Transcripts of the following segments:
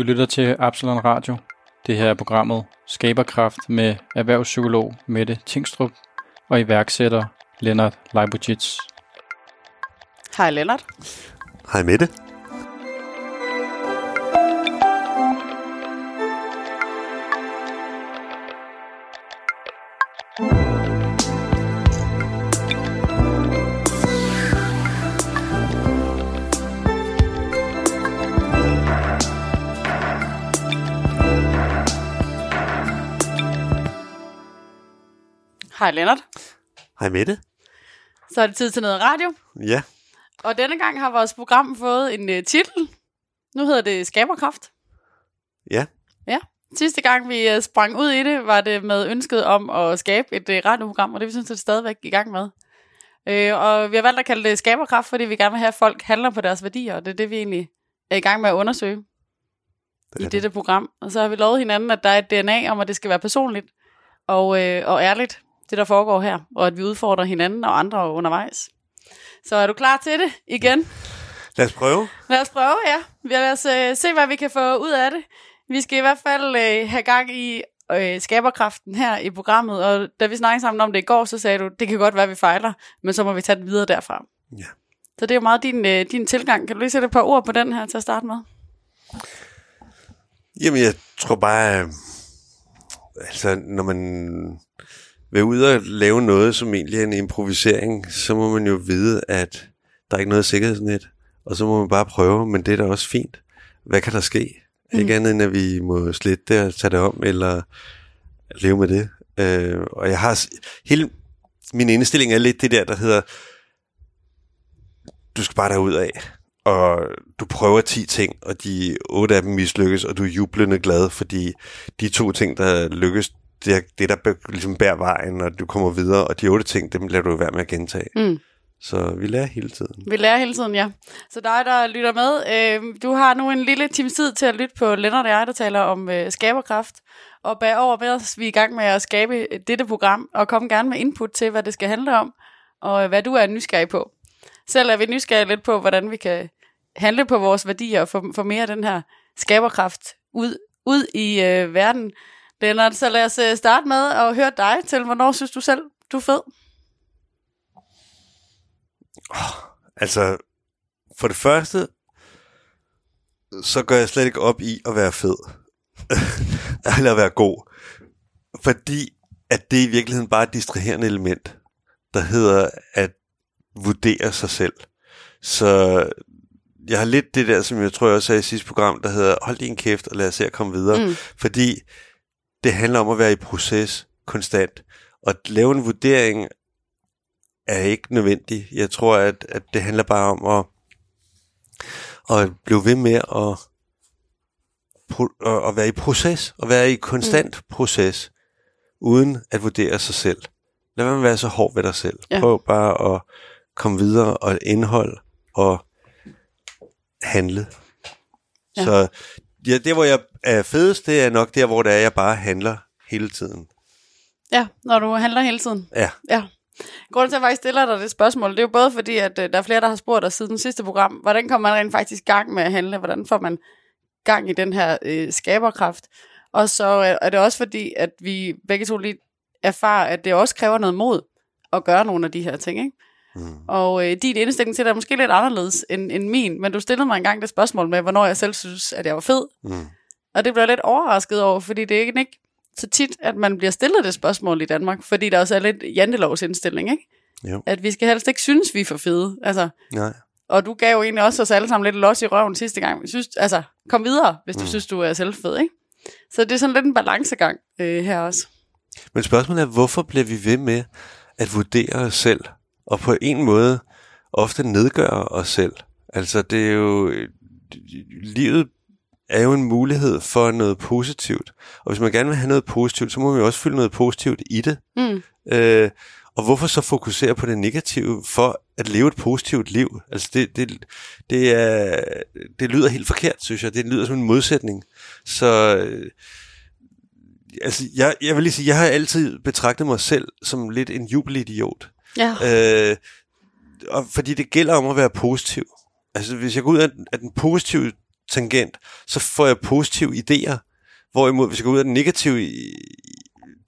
Du lytter til Absalon Radio. Det her er programmet Skaberkraft med erhvervspsykolog Mette Tingstrup og iværksætter Lennart Leibovic. Hej Lennart. Hej Mette. Hej Lennart. Hej Mette. Så er det tid til noget radio. Ja, Og denne gang har vores program fået en uh, titel. Nu hedder det Skaberkraft. ja, Ja. Sidste gang vi uh, sprang ud i det, var det med ønsket om at skabe et uh, radioprogram, og det vi synes, det er stadigvæk i gang med. Uh, og vi har valgt at kalde det Skaberkraft, fordi vi gerne vil have, at folk handler på deres værdier, og det er det, vi egentlig er i gang med at undersøge det i er det. dette program. Og så har vi lovet hinanden, at der er et DNA om, at det skal være personligt og, øh, og ærligt, det der foregår her, og at vi udfordrer hinanden og andre undervejs. Så er du klar til det igen? Lad os prøve. Lad os prøve, ja. Lad os øh, se, hvad vi kan få ud af det. Vi skal i hvert fald øh, have gang i øh, skaberkraften her i programmet, og da vi snakkede sammen om det i går, så sagde du, det kan godt være, vi fejler, men så må vi tage det videre derfra. Ja. Så det er jo meget din, øh, din tilgang. Kan du lige sætte et par ord på den her til at starte med? Jamen, jeg tror bare, øh, altså, når man vil ud og lave noget, som egentlig er en improvisering, så må man jo vide, at der er ikke noget sikkerhedsnet, og så må man bare prøve, men det er da også fint. Hvad kan der ske? Mm. Ikke andet end, at vi må slette det og tage det om, eller leve med det. Øh, og jeg har, hele min indstilling er lidt det der, der hedder, du skal bare derud af, og du prøver 10 ting, og de otte af dem mislykkes, og du er jublende glad, fordi de to ting, der lykkes, det det, der ligesom bærer vejen, og du kommer videre, og de otte ting, dem lader du være med at gentage. Mm. Så vi lærer hele tiden. Vi lærer hele tiden, ja. Så dig, der lytter med, øh, du har nu en lille times tid til at lytte på Lennart og jeg, der taler om øh, skaberkraft. Og bagover med os, vi er i gang med at skabe dette program, og kom gerne med input til, hvad det skal handle om, og hvad du er nysgerrig på. Selv er vi nysgerrige lidt på, hvordan vi kan handle på vores værdier og få, få mere af den her skaberkraft ud, ud i øh, verden. Lennart, så lad os øh, starte med at høre dig til, hvornår synes du selv, du er fed? Altså, for det første, så går jeg slet ikke op i at være fed. Eller at være god. Fordi, at det er i virkeligheden bare et distraherende element, der hedder at vurdere sig selv. Så jeg har lidt det der, som jeg tror, jeg også sagde i sidste program, der hedder, hold din kæft, og lad os se at komme videre. Mm. Fordi det handler om at være i proces konstant. Og at lave en vurdering er ikke nødvendig. Jeg tror, at, at det handler bare om at, at blive ved med at, at, være i proces, og være i konstant mm. proces, uden at vurdere sig selv. Lad være med at være så hård ved dig selv. Ja. Prøv bare at komme videre og indhold og handle. Ja. Så ja, det, hvor jeg er fedest, det er nok der, hvor det er, jeg bare handler hele tiden. Ja, når du handler hele tiden. Ja. Ja. Grunden til, at jeg faktisk stiller dig det spørgsmål, det er jo både fordi, at øh, der er flere, der har spurgt os siden sidste program, hvordan kommer man rent faktisk i gang med at handle? Hvordan får man gang i den her øh, skaberkraft? Og så øh, er det også fordi, at vi begge to lige erfarer, at det også kræver noget mod at gøre nogle af de her ting, ikke? Mm. Og øh, din indstilling til det er måske lidt anderledes end, end min, men du stillede mig engang det spørgsmål med, hvornår jeg selv synes, at jeg var fed. Mm. Og det blev jeg lidt overrasket over, fordi det er ikke, ikke så tit, at man bliver stillet det spørgsmål i Danmark, fordi der også er lidt jantelovs indstilling, ikke? Jo. At vi skal helst ikke synes, vi er for fede. Altså, Nej. og du gav jo egentlig også os alle sammen lidt los i røven sidste gang. Vi synes, altså, kom videre, hvis du Mm. synes, du er selvfed, ikke? Så det er sådan lidt en balancegang øh, her også. Men spørgsmålet er, hvorfor bliver vi ved med at vurdere os selv, og på en måde ofte nedgøre os selv? Altså, det er jo... Livet er jo en mulighed for noget positivt. Og hvis man gerne vil have noget positivt, så må man jo også fylde noget positivt i det. Mm. Øh, og hvorfor så fokusere på det negative for at leve et positivt liv? Altså det, det, det, er, det lyder helt forkert, synes jeg. Det lyder som en modsætning. Så øh, altså, jeg, jeg vil lige sige, jeg har altid betragtet mig selv som lidt en jubelidiot. Ja. Øh, og fordi det gælder om at være positiv. Altså hvis jeg går ud af, af den positive tangent, så får jeg positive idéer. Hvorimod, hvis jeg går ud af den negative i-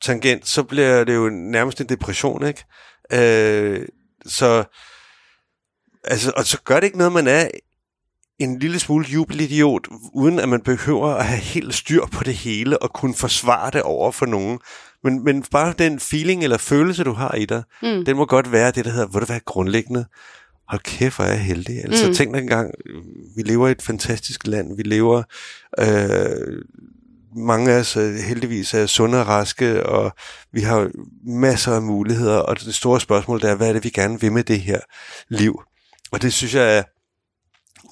tangent, så bliver det jo nærmest en depression, ikke? Øh, så, altså, og så gør det ikke noget, man er en lille smule jubelidiot, uden at man behøver at have helt styr på det hele og kunne forsvare det over for nogen. Men, men bare den feeling eller følelse, du har i dig, Mm. den må godt være det, der hedder, hvor det være grundlæggende. Hold kæft, hvor er jeg heldig. Altså Mm. tænk dig engang, vi lever i et fantastisk land. Vi lever, øh, mange af os heldigvis er sunde og raske, og vi har masser af muligheder. Og det store spørgsmål det er, hvad er det, vi gerne vil med det her liv? Og det synes jeg er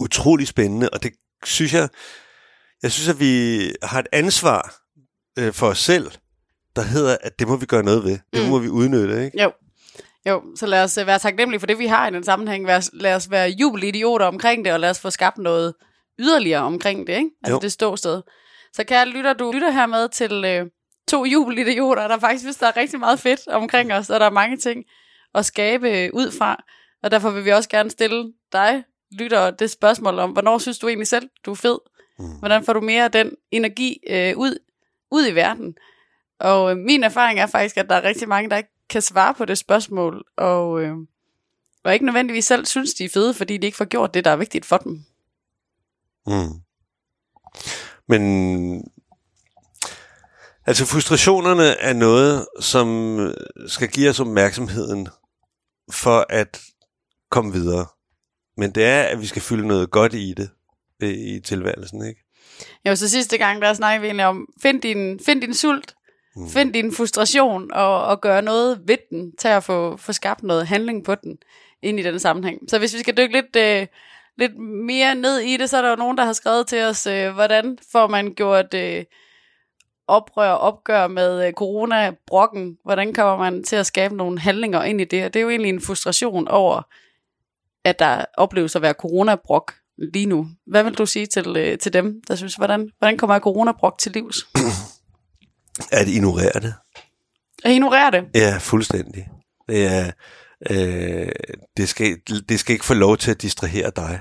utrolig spændende, og det synes jeg, jeg synes, at vi har et ansvar øh, for os selv, der hedder, at det må vi gøre noget ved. Det Mm. må vi udnytte, ikke? Jo. Jo, så lad os øh, være taknemmelige for det, vi har i den sammenhæng. Lad os, være jubelidioter omkring det, og lad os få skabt noget yderligere omkring det, ikke? Altså Jo. det ståsted. Så kære lytter, du lytter her med til øh, to jubelidioter, der faktisk synes, der er rigtig meget fedt omkring os, og der er mange ting at skabe øh, ud fra. Og derfor vil vi også gerne stille dig, lytter, det spørgsmål om, hvornår synes du egentlig selv, du er fed? Mm. Hvordan får du mere af den energi øh, ud, ud i verden? Og øh, min erfaring er faktisk, at der er rigtig mange, der ikke kan svare på det spørgsmål, og, øh, og ikke nødvendigvis selv synes, de er fede, fordi de ikke får gjort det, der er vigtigt for dem. Mm. Men altså frustrationerne er noget, som skal give os opmærksomheden for at komme videre. Men det er, at vi skal fylde noget godt i det øh, i tilværelsen, ikke? Jo, så sidste gang, der snakkede vi egentlig om, find din, find din sult, Mm. find din frustration, og, og gøre noget ved den, til at få, få skabt noget handling på den, ind i den sammenhæng. Så hvis vi skal dykke lidt, øh, lidt mere ned i det, så er der jo nogen, der har skrevet til os, øh, hvordan får man gjort øh, oprør og opgør med øh, corona-brokken? Hvordan kommer man til at skabe nogle handlinger ind i det? Og det er jo egentlig en frustration over, at der opleves at være coronabrok lige nu. Hvad vil du sige til, øh, til dem, der synes, hvordan, hvordan kommer jeg coronabrok til livs? At ignorere det. At ignorere det. Ja, fuldstændig. Det, er, øh, det, skal, det skal ikke få lov til at distrahere dig.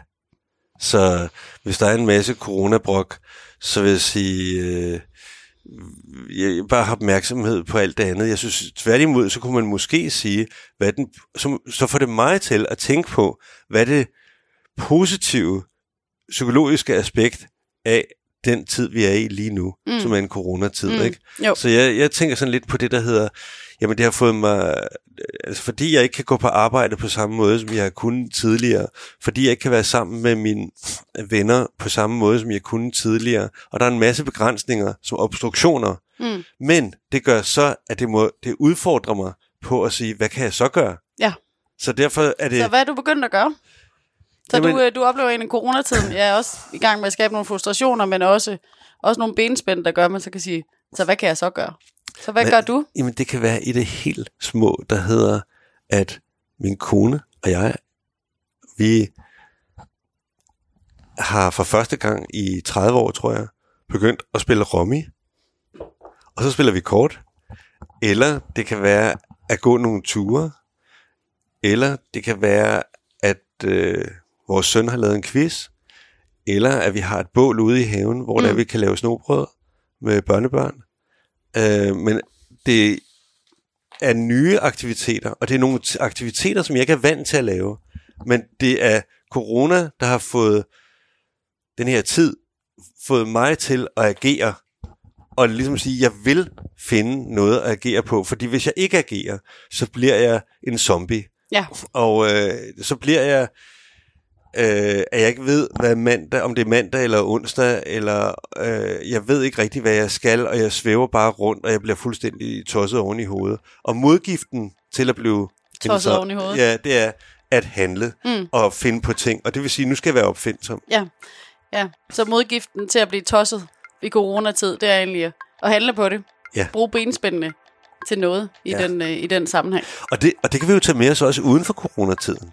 Så hvis der er en masse coronabrok, så vil jeg sige, øh, jeg bare har opmærksomhed på alt det andet. Jeg synes tværtimod, så kunne man måske sige, hvad den, så, så får det mig til at tænke på, hvad det positive psykologiske aspekt af den tid, vi er i lige nu, Mm. som er en coronatid, mm. ikke? Jo. Så jeg, jeg tænker sådan lidt på det, der hedder, jamen det har fået mig, altså fordi jeg ikke kan gå på arbejde på samme måde, som jeg har kunnet tidligere, fordi jeg ikke kan være sammen med mine venner på samme måde, som jeg kunne tidligere, og der er en masse begrænsninger, som obstruktioner, Mm. men det gør så, at det, må, det udfordrer mig på at sige, hvad kan jeg så gøre? Ja. Så derfor er det... Så hvad er du begyndt at gøre? Så Jamen- du, øh, du oplever egentlig coronatiden, jeg er også i gang med at skabe nogle frustrationer, men også, også nogle benspænd, der gør, at man så kan sige, så hvad kan jeg så gøre? Så hvad Men- gør du? Jamen, det kan være i det helt små, der hedder, at min kone og jeg, vi har for første gang i 30 år, tror jeg, begyndt at spille rummy. Og så spiller vi kort. Eller det kan være at gå nogle ture. Eller det kan være, at øh, vores søn har lavet en quiz. Eller at vi har et bål ude i haven, hvor mm. der vi kan lave snobrød med børnebørn. Øh, men det er nye aktiviteter, og det er nogle aktiviteter, som jeg ikke er vant til at lave. Men det er corona, der har fået den her tid, fået mig til at agere, og ligesom sige, jeg vil finde noget at agere på, fordi hvis jeg ikke agerer, så bliver jeg en zombie. Ja. Og øh, så bliver jeg, øh, at jeg ikke ved, hvad mandag, om det er mandag eller onsdag, eller øh, jeg ved ikke rigtig, hvad jeg skal, og jeg svæver bare rundt, og jeg bliver fuldstændig tosset oven i hovedet. Og modgiften til at blive Tosset oven i hovedet. Ja, det er at handle Mm. og finde på ting. Og det vil sige, nu skal jeg være opfindsom. Ja. ja, så modgiften til at blive tosset i coronatid, det er egentlig at at handle på det. Ja. Brug benspændene til noget i, Ja. den, øh, i den sammenhæng. Og det, og det kan vi jo tage med os også uden for coronatiden.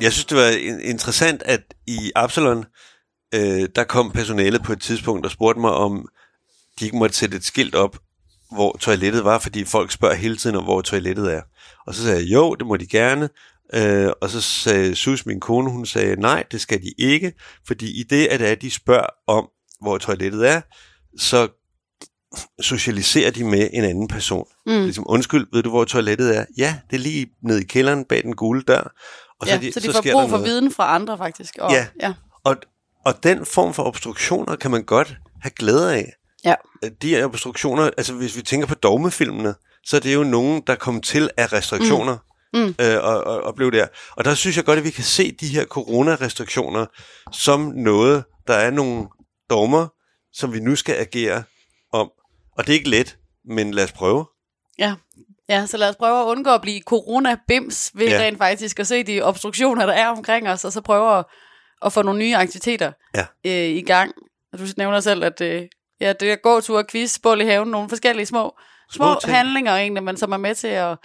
Jeg synes, det var in- interessant, at i Absalon, øh, der kom personalet på et tidspunkt og spurgte mig, om de ikke måtte sætte et skilt op, hvor toilettet var, fordi folk spørger hele tiden om, hvor toilettet er. Og så sagde jeg, jo, det må de gerne. Øh, og så sagde Sus, min kone, hun sagde, nej, det skal de ikke, fordi i det, at de spørger om, hvor toilettet er, så socialiserer de med en anden person. Mm. Ligesom, undskyld, ved du, hvor toilettet er? Ja, det er lige nede i kælderen bag den gule dør. Og ja, de, så de får sker brug for noget. viden fra andre, faktisk. Og, Ja. ja. Og, og den form for obstruktioner kan man godt have glæde af. Ja. De her obstruktioner, altså hvis vi tænker på dogmefilmene, så er det jo nogen, der kom til af restriktioner. Mm. Øh, og, og, og blev der. Og der synes jeg godt, at vi kan se de her coronarestriktioner som noget, der er nogle dogmer, som vi nu skal agere om. Og det er ikke let, men lad os prøve. Ja. Ja, så lad os prøve at undgå at blive corona-bims ved Ja. rent faktisk at se de obstruktioner, der er omkring os, og så prøve at, at få nogle nye aktiviteter Ja. øh, i gang. Og du nævner selv, at øh, ja, det er gåtur, quiz, bål i haven, nogle forskellige små, små, Små ting. handlinger egentlig, men som er med til at,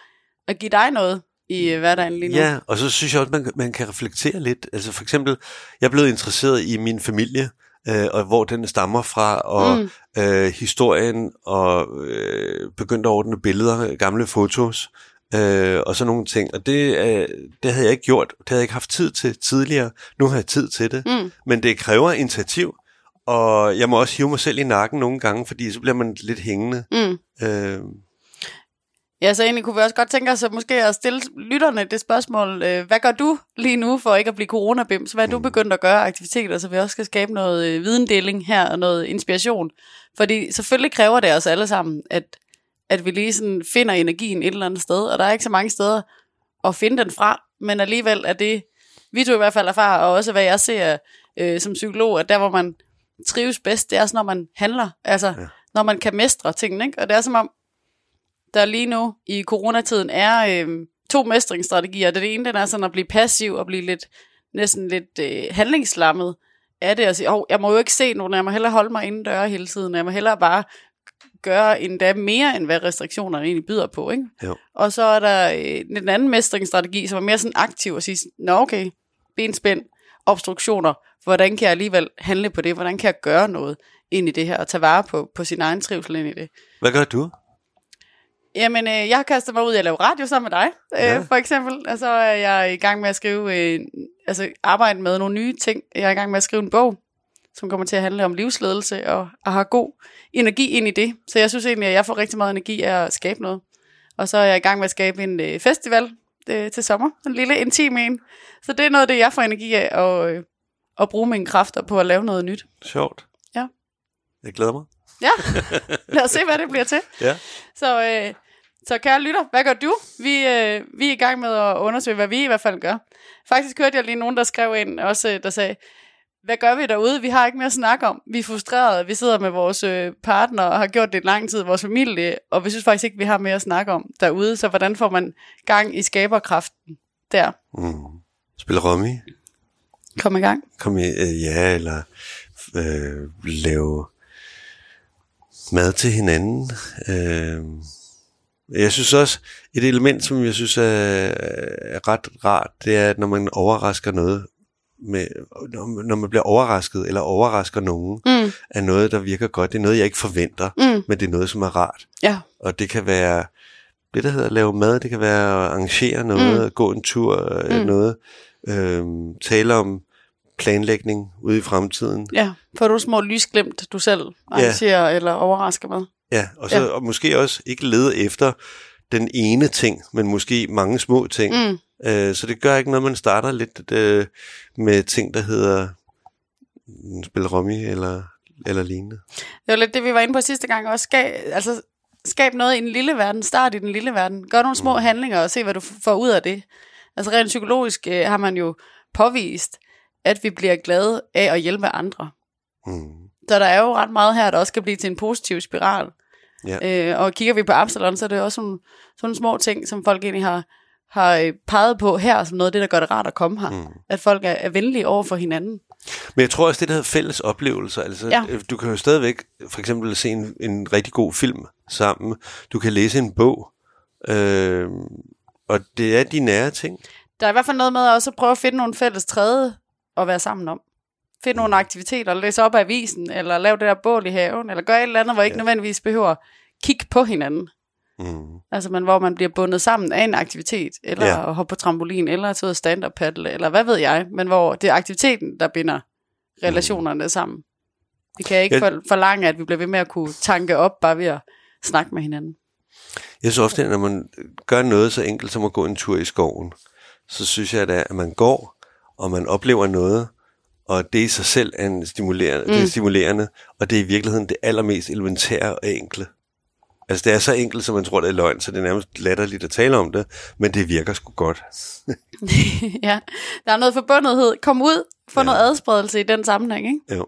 at give dig noget i øh, hverdagen lige nu. Ja, og så synes jeg også, man, man kan reflektere lidt. Altså for eksempel, jeg blevet interesseret i min familie, øh, og hvor den stammer fra, og Mm. øh, historien, og øh, begyndt at ordne billeder, gamle fotos, øh, og sådan nogle ting. Og det, øh, det havde jeg ikke gjort, det havde jeg ikke haft tid til tidligere. Nu har jeg tid til det. Mm. Men det kræver initiativ, og jeg må også hive mig selv i nakken nogle gange, fordi så bliver man lidt hængende. Mm. Øh, Ja, så egentlig kunne vi også godt tænke os at måske at stille lytterne det spørgsmål, øh, hvad gør du lige nu for ikke at blive coronabims? Hvad er du begyndt at gøre aktiviteter, så vi også skal skabe noget øh, videndeling her og noget inspiration? Fordi selvfølgelig kræver det os alle sammen, at, at vi lige sådan finder energien et eller andet sted, og der er ikke så mange steder at finde den fra, men alligevel er det, vi to i hvert fald erfarer, og også hvad jeg ser øh, som psykolog, at der hvor man trives bedst, det er også når man handler, altså ja. når man kan mestre tingene, ikke? og det er som om, der lige nu i coronatiden er øh, to mestringsstrategier. Det ene den er sådan at blive passiv og blive lidt næsten lidt øh, handlingslammet af det og sige, oh, jeg må jo ikke se nogen, jeg må hellere holde mig inden døre hele tiden, jeg må hellere bare gøre endda mere, end hvad restriktionerne egentlig byder på. Ikke? Jo. Og så er der øh, den anden mestringsstrategi, som er mere sådan aktiv og sige, nå okay, benspænd, obstruktioner, hvordan kan jeg alligevel handle på det, hvordan kan jeg gøre noget ind i det her, og tage vare på, på sin egen trivsel ind i det. hvad gør du? Jamen, øh, jeg har kastet mig ud i at lave radio sammen med dig, øh, Ja. for eksempel. Og så er jeg i gang med at skrive, øh, altså arbejde med nogle nye ting. Jeg er i gang med at skrive en bog, som kommer til at handle om livsledelse og, og har god energi ind i det. Så jeg synes egentlig, at jeg får rigtig meget energi af at skabe noget. Og så er jeg i gang med at skabe en øh, festival øh, til sommer. En lille intim en. Så det er noget af det, jeg får energi af, at, øh, at bruge mine kræfter på at lave noget nyt. Sjovt. Ja. Jeg glæder mig. Ja, lad os se, hvad det bliver til. Ja. Så, øh, så kære lytter, hvad gør du? Vi, øh, vi er i gang med at undersøge, hvad vi i hvert fald gør. Faktisk hørte jeg lige nogen, der skrev ind, også, øh, der sagde, hvad gør vi derude? Vi har ikke mere at snakke om. Vi er frustrerede. Vi sidder med vores øh, partner og har gjort det i lang tid, vores familie, og vi synes faktisk ikke, vi har mere at snakke om derude. Så hvordan får man gang i skaberkraften der? Mm. Spille rummy? Kom i gang. Kom i, øh, ja, eller øh, lave mad til hinanden. Øh, jeg synes også, et element, som jeg synes er, er ret rart, det er, at når man overrasker noget, med, når, man bliver overrasket, eller overrasker nogen, Mm, af noget, der virker godt. Det er noget, jeg ikke forventer, mm, men det er noget, som er rart. ja, Og det kan være det, der hedder at lave mad, det kan være at arrangere noget, mm. gå en tur, mm. Mm. noget, øh, tale om planlægning ude i fremtiden. ja. Får du små lysglimt, du selv arrangerer eller overrasker med? Ja, og så Ja. og måske også ikke lede efter den ene ting, men måske mange små ting. Mm, Øh, så det gør ikke noget, man starter lidt øh, med ting, der hedder mm, spille rummy eller, eller lignende. Det var lidt det, vi var inde på sidste gang også. Skab, altså, skab noget i den lille verden. Start i den lille verden. Gør nogle små handlinger og se, hvad du får ud af det. Altså rent psykologisk øh, har man jo påvist, at vi bliver glade af at hjælpe andre. Mm. Så der er jo ret meget her, der også kan blive til en positiv spiral. Ja. Øh, og kigger vi på Absalon, så er det også sådan, sådan nogle små ting, som folk egentlig har, har øh, peget på her, som noget af det, der gør det rart at komme her. Mm. At folk er, er venlige over for hinanden. Men jeg tror også, det der hedder fælles oplevelser. Altså, Ja. ja. Du kan jo stadigvæk for eksempel se en, en rigtig god film sammen. Du kan læse en bog. Øh, og det er de nære ting. Der er i hvert fald noget med også at prøve at finde nogle fælles træde at være sammen om. Finde nogle aktiviteter, læse op af avisen, eller lave det der bål i haven, eller gøre et eller andet, hvor I ikke Ja. nødvendigvis behøver at kigge på hinanden. Mm. Altså, men hvor man bliver bundet sammen af en aktivitet, eller Ja. at hoppe på trampolin, eller at tage ud og stand-up paddle, eller hvad ved jeg, men hvor det er aktiviteten, der binder relationerne sammen. Vi kan ikke Jeg- for, forlange, at vi bliver ved med at kunne tanke op, bare ved at snakke med hinanden. Jeg synes ofte, at når man gør noget så enkelt som at gå en tur i skoven, så synes jeg, da, at man går, og man oplever noget, og det i sig selv er, en stimulerende, mm. det er stimulerende, og det er i virkeligheden det allermest elementære og enkle. Altså det er så enkelt, som man tror, det er løgn, så det er nærmest latterligt at tale om det, men det virker sgu godt. ja, der er noget forbundethed. Kom ud, få Ja. ja. noget adspredelse i den sammenhæng, ikke? Jo.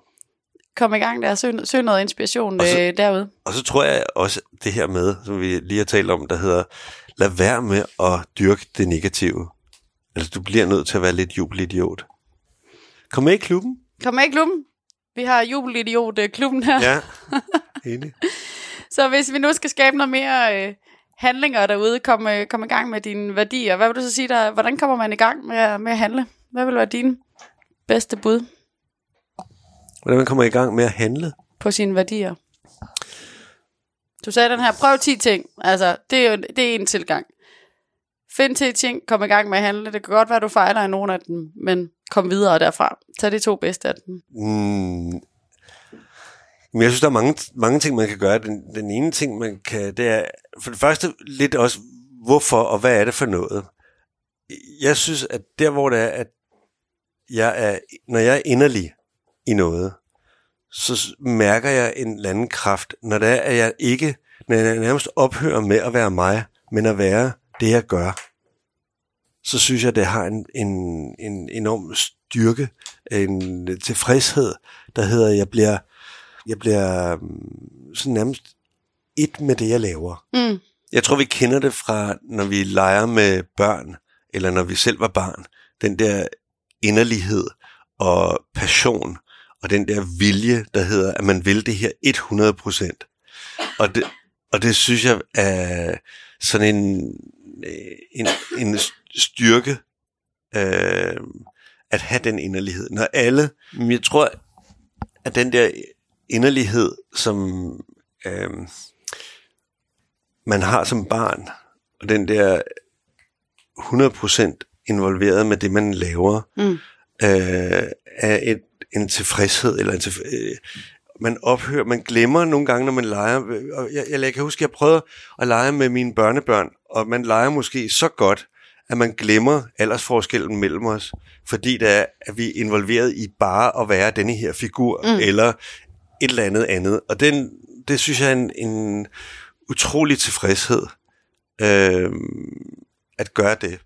Kom i gang der, søg, søg noget inspiration Og så- øh, derude. Og så tror jeg også det her med, som vi lige har talt om, der hedder, lad være med at dyrke det negative. Altså du bliver nødt til at være lidt jubelidiot. Kom med i klubben. Kom med i klubben. Vi har jubelidiot-klubben her. Ja. Enig. Så hvis vi nu skal skabe noget mere øh, handlinger derude, kom, øh, kom i gang med dine værdier. Hvad vil du så sige der? Hvordan kommer man i gang med, at- med at handle? Hvad vil være dine bedste bud Hvordan man kommer i gang med at handle. på sine værdier? Du sagde den her, prøv 10 ting. Altså, det er jo det er en tilgang. Find 10 ting, kom i gang med at handle. Det kan godt være, du fejler i nogle af dem, men kom videre derfra. Tag de to bedste af dem. Mm. Men jeg synes, der er mange, mange ting, man kan gøre. Den, den ene ting, man kan, det er for det første lidt også, hvorfor og hvad er det for noget? Jeg synes, at der, hvor det er, at jeg er, når jeg er inderlig i noget, så mærker jeg en eller anden kraft, når det er, at jeg ikke, når jeg nærmest ophører med at være mig, men at være det, jeg gør, så synes jeg, det har en, en, en enorm styrke, en tilfredshed, der hedder, jeg bliver, jeg bliver mm, sådan nærmest et med det, jeg laver. Mm. Jeg tror, vi kender det fra, når vi leger med børn, eller når vi selv var barn. Den der inderlighed og passion, og den der vilje, der hedder, at man vil det her 100 procent. Og det, og det synes jeg er sådan en, en, en styrke, øh, at have den inderlighed. Når alle, men jeg tror, at den der inderlighed, som øh, man har som barn, og den der 100% involveret med det, man laver, Mm. øh, er et, en tilfredshed, eller en tilf- øh, man ophører, man glemmer nogle gange, når man leger, og jeg, jeg, jeg kan huske, jeg prøvede at lege med mine børnebørn, og man leger måske så godt, at man glemmer aldersforskellen mellem os, fordi det er, at vi er involveret i bare at være denne her figur, mm. eller et eller andet andet. Og den, det synes jeg er en, en utrolig tilfredshed, øh, at gøre det.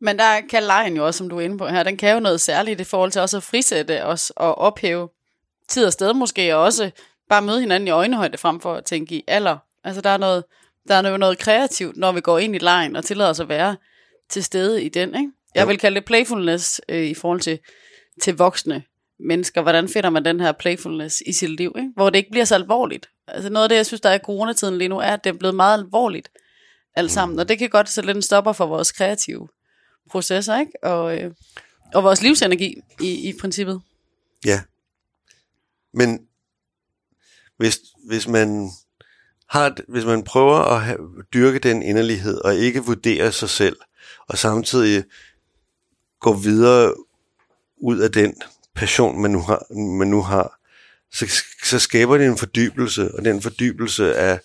Men der kan lejen jo også, som du er inde på her, den kan jo noget særligt i forhold til også at frisætte os og ophæve tid og sted måske, og også bare møde hinanden i øjenhøjde frem for at tænke i alder. Altså der er noget, der er jo noget kreativt, når vi går ind i lejen og tillader os at være til stede i den. Ikke? Jeg Jo. vil kalde det playfulness øh, i forhold til, til voksne mennesker. Hvordan finder man den her playfulness i sit liv, ikke? hvor det ikke bliver så alvorligt? Altså noget af det, jeg synes, der er i coronatiden lige nu, er, at det er blevet meget alvorligt alt sammen. Og det kan godt sætte lidt en stopper for vores kreative processer, ikke? Og, øh, og vores livsenergi i, i princippet. Ja. Men hvis, hvis man har, hvis man prøver at have, dyrke den inderlighed og ikke vurdere sig selv, og samtidig gå videre ud af den passion, man nu har, man nu har så, så skaber det en fordybelse, og den fordybelse er,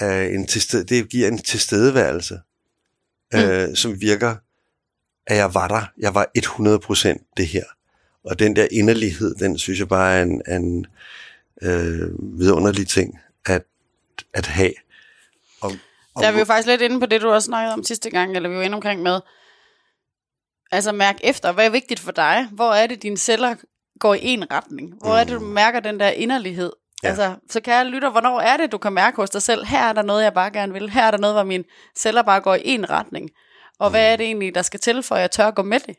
er en tilsted, det giver en tilstedeværelse, mm. øh, som virker, at jeg var der. Jeg var 100% det her. Og den der inderlighed, den synes jeg bare er en, en øh, vidunderlig ting at, at have. Og, Der er vi jo faktisk lidt inde på det, du også snakkede om sidste gang, eller vi var inde omkring med, altså mærk efter, hvad er vigtigt for dig? Hvor er det, dine celler går i en retning? Hvor er det, du mærker den der inderlighed? Ja. Altså, så kan jeg lytte, hvornår er det, du kan mærke hos dig selv, her er der noget, jeg bare gerne vil, her er der noget, hvor mine celler bare går i en retning. Og hvad er det egentlig, der skal til, for at jeg tør at gå med det?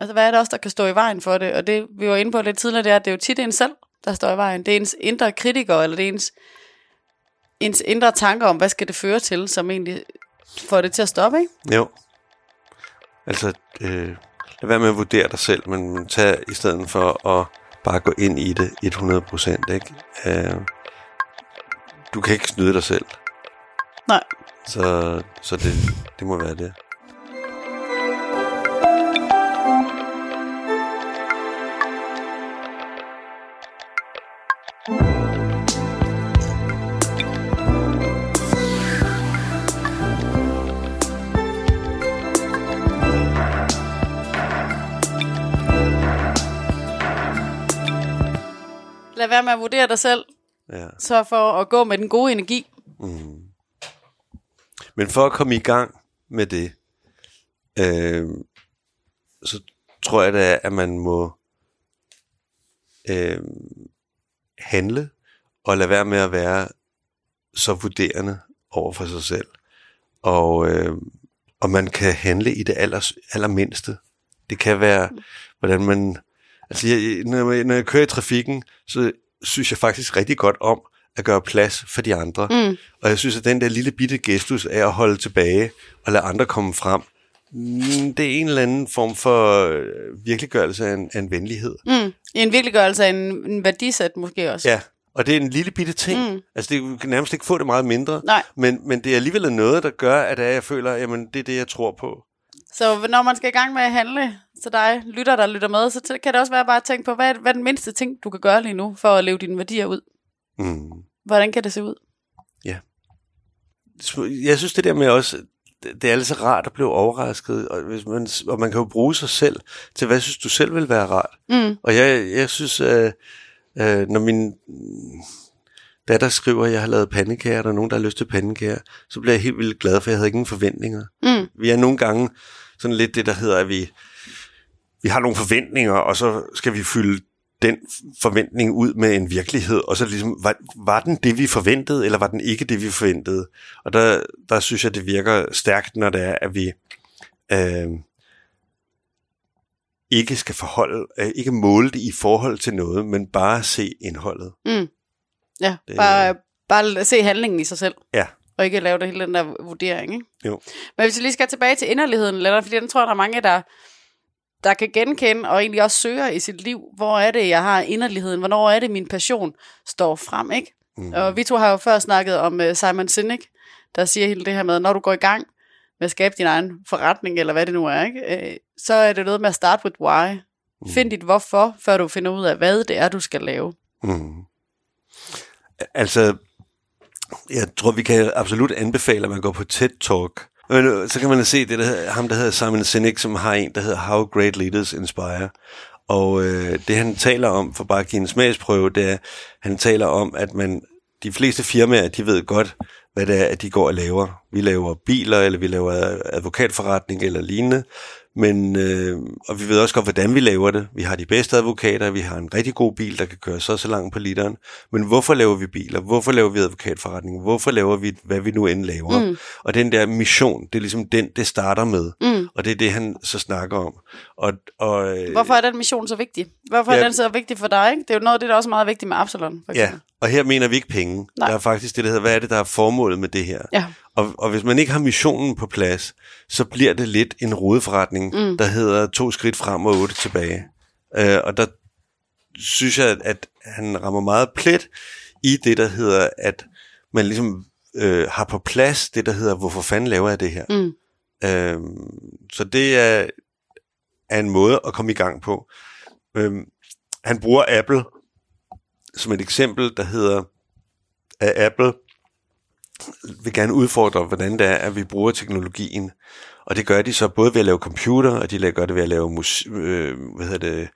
Altså, hvad er det også, der kan stå i vejen for det? Og det, vi var inde på lidt tidligere, det er, at det er jo tit en selv, der står i vejen. Det er ens indre kritiker, eller det er ens, ens indre tanker om, hvad skal det føre til, som egentlig får det til at stoppe, ikke? Jo. Altså, øh, lad være med at vurdere dig selv, men, tag i stedet for at bare gå ind i det 100%, ikke? Øh, du kan ikke snyde dig selv. Nej. Så, så det, det må være det. Lad være med at vurdere dig selv. Ja. Så for at gå med den gode energi. Men for at komme i gang med det, øh, så tror jeg da, at man må øh, handle og lade være med at være så vurderende over for sig selv. Og, øh, og man kan handle i det aller, allermindste. Det kan være, hvordan man... Altså, jeg, når, jeg, når jeg kører i trafikken, så synes jeg faktisk rigtig godt om at gøre plads for de andre. Mm. Og jeg synes, at den der lille bitte gestus af at holde tilbage og lade andre komme frem, mm, det er en eller anden form for øh, virkeliggørelse af en, af en venlighed. Mm. En virkeliggørelse af en, en værdisæt måske også. Ja, og det er en lille bitte ting. Mm. Altså, det, kan nærmest ikke få det meget mindre. Nej. Men, men det er alligevel noget, der gør, at jeg føler, jamen, det er det, jeg tror på. Så når man skal i gang med at handle, så dig lytter, der lytter med, så t- kan det også være bare at tænke på, hvad hvad er den mindste ting, du kan gøre lige nu, for at leve dine værdier ud? Mm. Hvordan kan det se ud? Jeg synes det der med også, det er altså rart at blive overrasket, og, hvis man, og man kan jo bruge sig selv til, hvad synes du selv vil være rart? Mm. Og jeg, jeg synes, øh, øh, når min datter skriver, at jeg har lavet pandekager, og der er nogen, der har lyst til pandekager, så bliver jeg helt vildt glad, for jeg havde ingen forventninger. Mm. Vi er nogle gange sådan lidt det, der hedder, at vi, vi har nogle forventninger, og så skal vi fylde den forventning ud med en virkelighed, og så ligesom, var, var den det, vi forventede, eller var den ikke det, vi forventede? Og der, der synes jeg, det virker stærkt, når det er, at vi øh, ikke skal forholde, øh, ikke måle det i forhold til noget, men bare se indholdet. Mm. Ja, Det- bare, bare se handlingen i sig selv. Ja. Og ikke lave det hele den der vurdering, ikke? Jo. Men hvis vi lige skal tilbage til inderligheden, Lennart, fordi den tror jeg, der er mange, der, der kan genkende, og egentlig også søger i sit liv, hvor er det, jeg har inderligheden, hvornår er det, min passion står frem, ikke? Mm. Og vi to har jo før snakket om uh, Simon Sinek, der siger hele det her med, når du går i gang med at skabe din egen forretning, eller hvad det nu er, ikke? Øh, så er det noget med at start with why. Mm. Find dit hvorfor, før du finder ud af, hvad det er, du skal lave. Mm. Altså, jeg tror, vi kan absolut anbefale, at man går på TED Talk. Men øh, så kan man se det, der hedder, ham, der hedder Simon Sinek, som har en, der hedder How Great Leaders Inspire. Og øh, det, han taler om, for bare at give en smagsprøve, det er, han taler om, at man, de fleste firmaer, de ved godt, hvad det er, at de går og laver. Vi laver biler, eller vi laver advokatforretning, eller lignende. Men, øh, og vi ved også godt, hvordan vi laver det. Vi har de bedste advokater, vi har en rigtig god bil, der kan køre så så langt på literen. Men hvorfor laver vi biler? Hvorfor laver vi advokatforretning? Hvorfor laver vi, hvad vi nu end laver? Mm. Og den der mission, det er ligesom den, det starter med. Mm. Og det er det, han så snakker om. Og, og, øh, Hvorfor er den mission så vigtig? Hvorfor Ja. er den så vigtig for dig? Ikke? Det er jo noget af det, der også er meget vigtigt med Absalon, for Ja, eksempel. og her mener vi ikke penge. Nej. Der er faktisk det, der hedder, hvad er det, der er formålet med det her? Ja. Og, og hvis man ikke har missionen på plads, så bliver det lidt en rodeforretning, mm. der hedder to skridt frem og otte tilbage. Øh, og der synes jeg, at han rammer meget plet i det, der hedder, at man ligesom øh, har på plads det, der hedder, hvorfor fanden laver jeg det her? Mm. Øhm, så det er, er en måde at komme i gang på. Øhm, han bruger Apple som et eksempel, der hedder, at Apple vil gerne udfordre, hvordan det er, at vi bruger teknologien. Og det gør de så både ved at lave computer, og de gør det ved at lave mus, øh, hvad hedder det,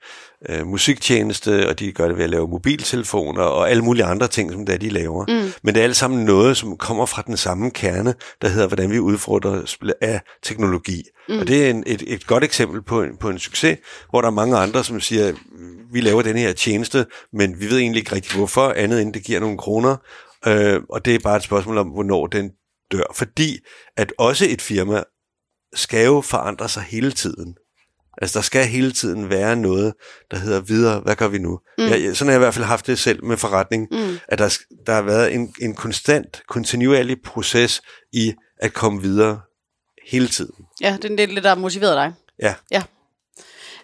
øh, musiktjeneste, og de gør det ved at lave mobiltelefoner, og alle mulige andre ting, som det er, de laver. Mm. Men det er alt sammen noget, som kommer fra den samme kerne, der hedder, hvordan vi udfordrer af teknologi. Mm. Og det er en, et, et godt eksempel på en, på en succes, hvor der er mange andre, som siger, vi laver den her tjeneste, men vi ved egentlig ikke rigtig hvorfor, andet end det giver nogle kroner, øh, og det er bare et spørgsmål om, hvornår den dør. Fordi at også et firma skal jo forandre sig hele tiden. Altså, der skal hele tiden være noget, der hedder videre, hvad gør vi nu? Mm. Jeg, sådan har jeg i hvert fald haft det selv med forretning, mm. at der, der har været en, en konstant, kontinuerlig proces i at komme videre hele tiden. Ja, det er det, der har motiveret dig. Ja. Ja.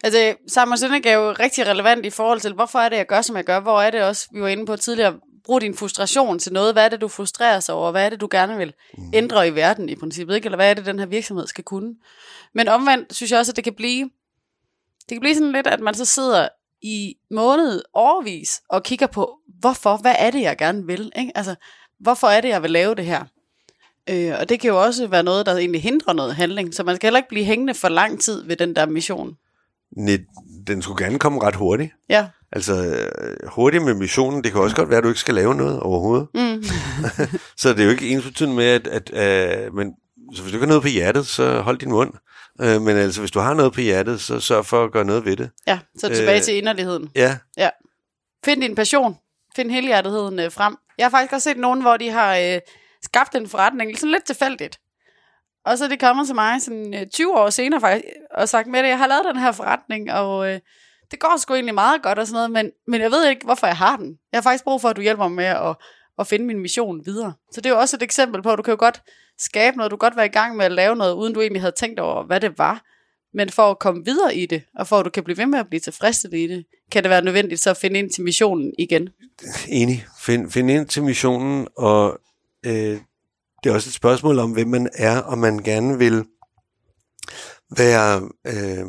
Altså, Simon Sinek er jo rigtig relevant i forhold til, hvorfor er det, jeg gør, som jeg gør? Hvor er det også, vi var inde på tidligere, brug din frustration til noget. Hvad er det, du frustrerer sig over? Hvad er det, du gerne vil ændre i verden i princippet? Ikke? Eller hvad er det, den her virksomhed skal kunne? Men omvendt synes jeg også, at det kan blive, det kan blive sådan lidt, at man så sidder i måned overvis og kigger på, hvorfor, hvad er det, jeg gerne vil? Ikke? Altså, hvorfor er det, jeg vil lave det her? Øh, og det kan jo også være noget, der egentlig hindrer noget handling, så man skal heller ikke blive hængende for lang tid ved den der mission. Nej, den skulle gerne komme ret hurtigt. Ja. Altså, øh, hurtigt med missionen, det kan også godt være, at du ikke skal lave noget overhovedet. Mm. Så det er jo ikke ens betydende med, at, at at men, så hvis du ikke har noget på hjertet, så hold din mund. Øh, men altså, hvis du har noget på hjertet, så sørg for at gøre noget ved det. Ja, så tilbage Øh. til inderligheden. Ja, Find din passion. Find helhjertetheden øh, frem. Jeg har faktisk også set nogen, hvor de har øh, skabt en forretning sådan lidt tilfældigt. Og så er de kommet til mig sådan, øh, 20 år senere faktisk, og sagt med det, jeg har lavet den her forretning, og øh, det går sgu egentlig meget godt og sådan noget, men, men jeg ved ikke, hvorfor jeg har den. Jeg har faktisk brug for, at du hjælper mig med at, at finde min mission videre. Så det er jo også et eksempel på, at du kan jo godt skabe noget, du kan godt være i gang med at lave noget, uden du egentlig havde tænkt over, hvad det var. Men for at komme videre i det, og for at du kan blive ved med at blive tilfredsstillet i det, kan det være nødvendigt så at finde ind til missionen igen. enig. Find, find ind til missionen, og øh, det er også et spørgsmål om, hvem man er, og man gerne vil være... Øh,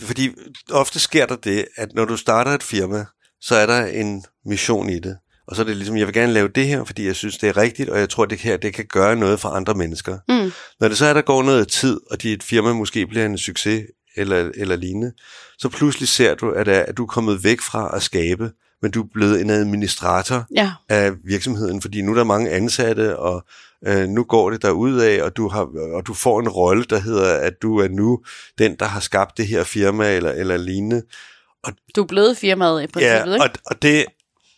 fordi ofte sker der det, at når du starter et firma, så er der en mission i det. Og så er det ligesom, jeg vil gerne lave det her, fordi jeg synes, det er rigtigt, og jeg tror, det her det kan gøre noget for andre mennesker. Mm. Når det så er, der går noget tid, og dit firma måske bliver en succes eller, eller lignende, så pludselig ser du, at, at du er kommet væk fra at skabe, men du er blevet en administrator Ja, af virksomheden, fordi nu er der mange ansatte, og øh, nu går det derud af, og du, har, og du får en rolle, der hedder, at du er nu den, der har skabt det her firma eller, eller lignende. du er blevet firmaet i princippet, Ja, ikke? og, og det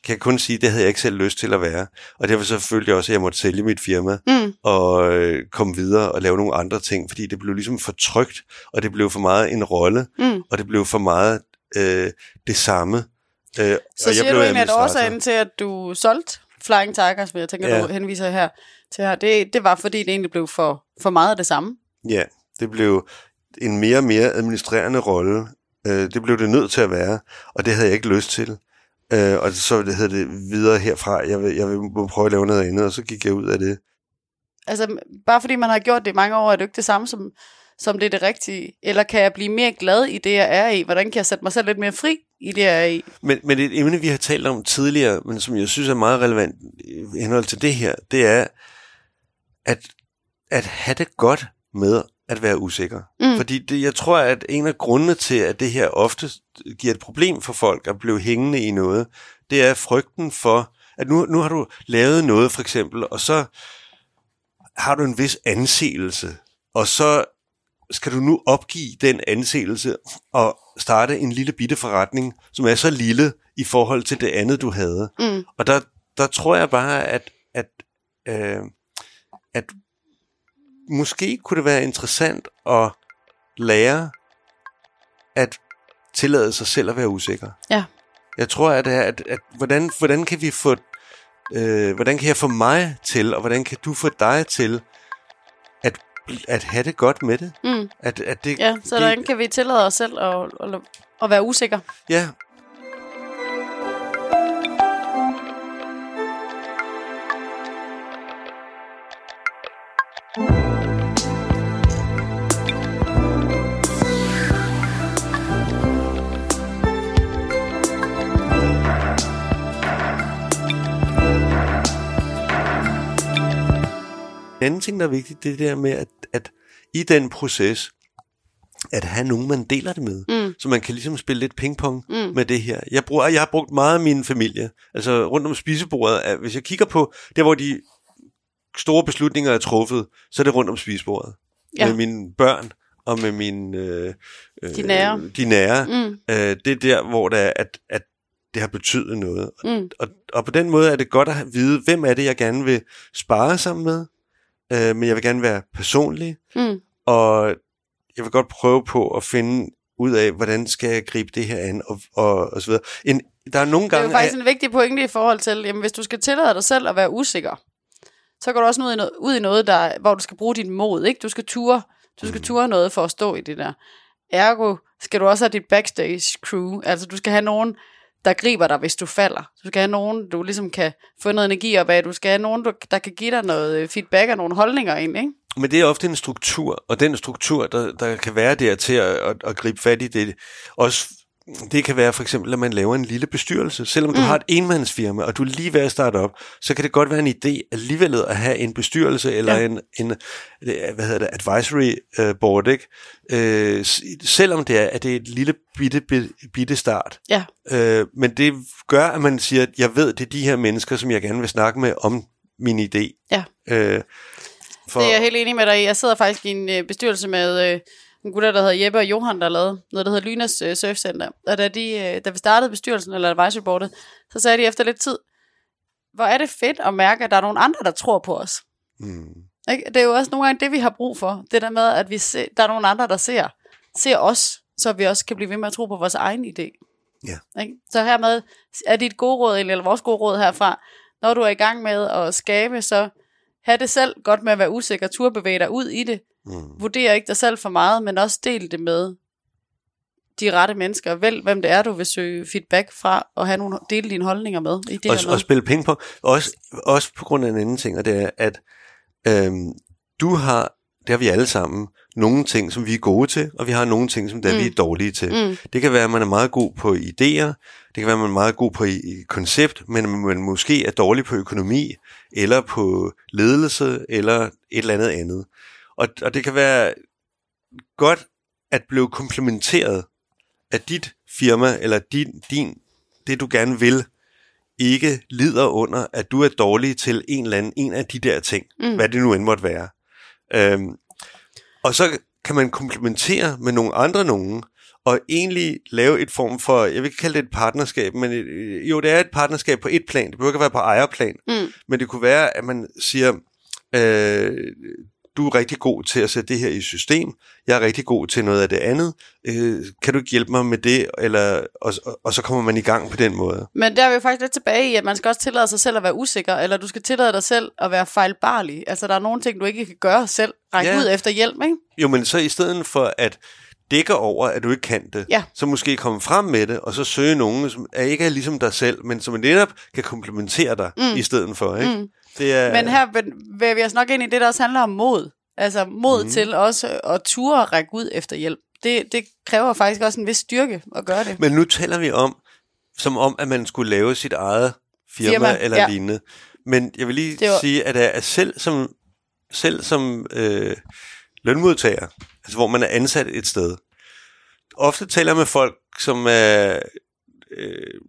kan jeg kun sige, det havde jeg ikke selv lyst til at være. Og derfor jeg også, at jeg måtte sælge mit firma Mm. og øh, komme videre og lave nogle andre ting, fordi det blev ligesom for trygt, og det blev for meget en rolle, Mm. og det blev for meget øh, det samme. Øh, Så siger du egentlig, at årsagen til, at du solgte Flying Tigers, som jeg tænker, Ja. du henviser her til her, det, det var fordi, det egentlig blev for, for meget af det samme. Ja, det blev en mere og mere administrerende rolle. Øh, det blev det nødt til at være, og det havde jeg ikke lyst til. Øh, og så hed det videre herfra, jeg vil, jeg vil prøve at lave noget andet, og så gik jeg ud af det. Altså, bare fordi man har gjort det i mange år, er det ikke det samme som, som det er det rigtige. Eller kan jeg blive mere glad i det, jeg er i? Hvordan kan jeg sætte mig selv lidt mere fri i det, jeg er i? Men, men et emne, vi har talt om tidligere, men som jeg synes er meget relevant i henhold til det her, det er at, at have det godt med at være usikker. Mm. Fordi det, jeg tror, at en af grundene til, at det her ofte giver et problem for folk at blive hængende i noget, det er frygten for, at nu, nu har du lavet noget for eksempel, og så har du en vis anseelse, og så skal du nu opgive den anseelse og starte en lille bitte forretning, som er så lille i forhold til det andet, du havde. Mm. Og der, der tror jeg bare, at, at, øh, at måske kunne det være interessant at lære at tillade sig selv at være usikker. Ja. Jeg tror, at, at, at hvordan, hvordan kan vi få, øh, hvordan kan jeg få mig til, og hvordan kan du få dig til at, have det godt med det? Mm. At, at det, Ja, så hvordan kan vi tillade os selv at, at, at være usikre? Ja. Anden ting, der er vigtigt, det er det der med, at, at i den proces, at have nogen, man deler det med. Mm. Så man kan ligesom spille lidt pingpong Mm. med det her. Jeg, bruger, jeg har brugt meget af min familie, altså rundt om spisebordet. at Hvis jeg kigger på der, hvor de store beslutninger er truffet, så er det rundt om spisebordet. Ja. Med mine børn og med mine... Øh, De nære. De nære. Mm. Øh, det er der, hvor det er, at, at det har betydet noget. Mm. Og, og på den måde er det godt at vide, hvem er det, jeg gerne vil spare sammen med. Øh, men jeg vil gerne være personlig, Mm. og jeg vil godt prøve på at finde ud af, hvordan skal jeg gribe det her an, og, og, og så videre. En, der er nogle Det er gange... jo faktisk en vigtig pointe i forhold til, jamen, hvis du skal tillade dig selv at være usikker, så går du også ud i noget, ud i noget der, hvor du skal bruge dit mod. Ikke? Du skal ture Du skal ture noget for at stå i det der. Ergo skal du også have dit backstage crew. Altså du skal have nogen, der griber dig, hvis du falder. Du skal have nogen, du ligesom kan få noget energi op af. Du skal have nogen, der kan give dig noget øh, feedback og nogle holdninger ind, ikke? Men det er ofte en struktur, og den struktur, der, der kan være der til at, at, at gribe fat i det, også det kan være for eksempel, at man laver en lille bestyrelse. Selvom du mm. har et enmandsfirma, og du er lige ved at starte op, så kan det godt være en idé alligevel at have en bestyrelse, eller ja. en, en hvad hedder det, advisory uh, board, ikke? Uh, selvom det er, at det er et lille bitte, bitte start. Ja. Uh, men det gør, at man siger, at jeg ved, det er de her mennesker, som jeg gerne vil snakke med om min idé. Ja. Uh, for... Det er jeg helt enig med dig i. Jeg sidder faktisk i en bestyrelse med... Uh en gutter, der hedder Jeppe og Johan, der lavede noget, der hedder Lynas øh, Surf Center. Og da, de, øh, da vi startede bestyrelsen, eller advisory boardet, så sagde de efter lidt tid, hvor er det fedt at mærke, at der er nogle andre, der tror på os. Mm. Ikke? Det er jo også nogle gange det, vi har brug for. Det der med, at vi se, der er nogle andre, der ser, ser os, så vi også kan blive ved med at tro på vores egen idé. Ja. Ikke? Så hermed er dit gode råd, eller vores gode råd herfra, når du er i gang med at skabe, så have det selv godt med at være usikker, turbevæge dig ud i det, Mm. Vurder ikke dig selv for meget, men også del det med de rette mennesker. Vælg, hvem det er, du vil søge feedback fra, og have nogle, dele dine holdninger med. I det og, og spille penge på. Også, også på grund af en anden ting, og det er, at øhm, du har, det har vi alle sammen, nogle ting, som vi er gode til, og vi har nogle ting, som der mm. vi er dårlige til. Mm. Det kan være, at man er meget god på idéer, det kan være, at man er meget god på i, i koncept, men man måske er dårlig på økonomi, eller på ledelse, eller et eller andet andet. Og, og det kan være godt at blive komplementeret af dit firma, eller din, din, det du gerne vil, ikke lider under, at du er dårlig til en eller anden, en af de der ting, mm. hvad det nu end måtte være. Øhm, og så kan man komplementere med nogle andre nogen, og egentlig lave et form for, jeg vil ikke kalde det et partnerskab, men et, jo, det er et partnerskab på et plan. Det behøver ikke være på ejerplan, mm. men det kunne være, at man siger, øh, du er rigtig god til at sætte det her i system, jeg er rigtig god til noget af det andet, øh, kan du ikke hjælpe mig med det, eller, og, og, og så kommer man i gang på den måde. Men der er vi faktisk lidt tilbage i, at man skal også tillade sig selv at være usikker, eller du skal tillade dig selv at være fejlbarlig. Altså der er nogle ting, du ikke kan gøre selv, række ja. ud efter hjælp, ikke? Jo, men så i stedet for at dække over, at du ikke kan det, ja. så måske komme frem med det, og så søge nogen, som er ikke er ligesom dig selv, men som netop kan komplementere dig mm. i stedet for, ikke? Mm. Det er... Men her vil vi os nok ind i det, der også handler om mod. Altså mod mm. til også at ture og række ud efter hjælp. Det, det kræver faktisk også en vis styrke at gøre det. Men nu taler vi om, som om, at man skulle lave sit eget firma, firma eller ja. lignende. Men jeg vil lige var... sige, at, at selv som, selv som øh, lønmodtager, altså hvor man er ansat et sted, ofte taler jeg med folk, som er øh,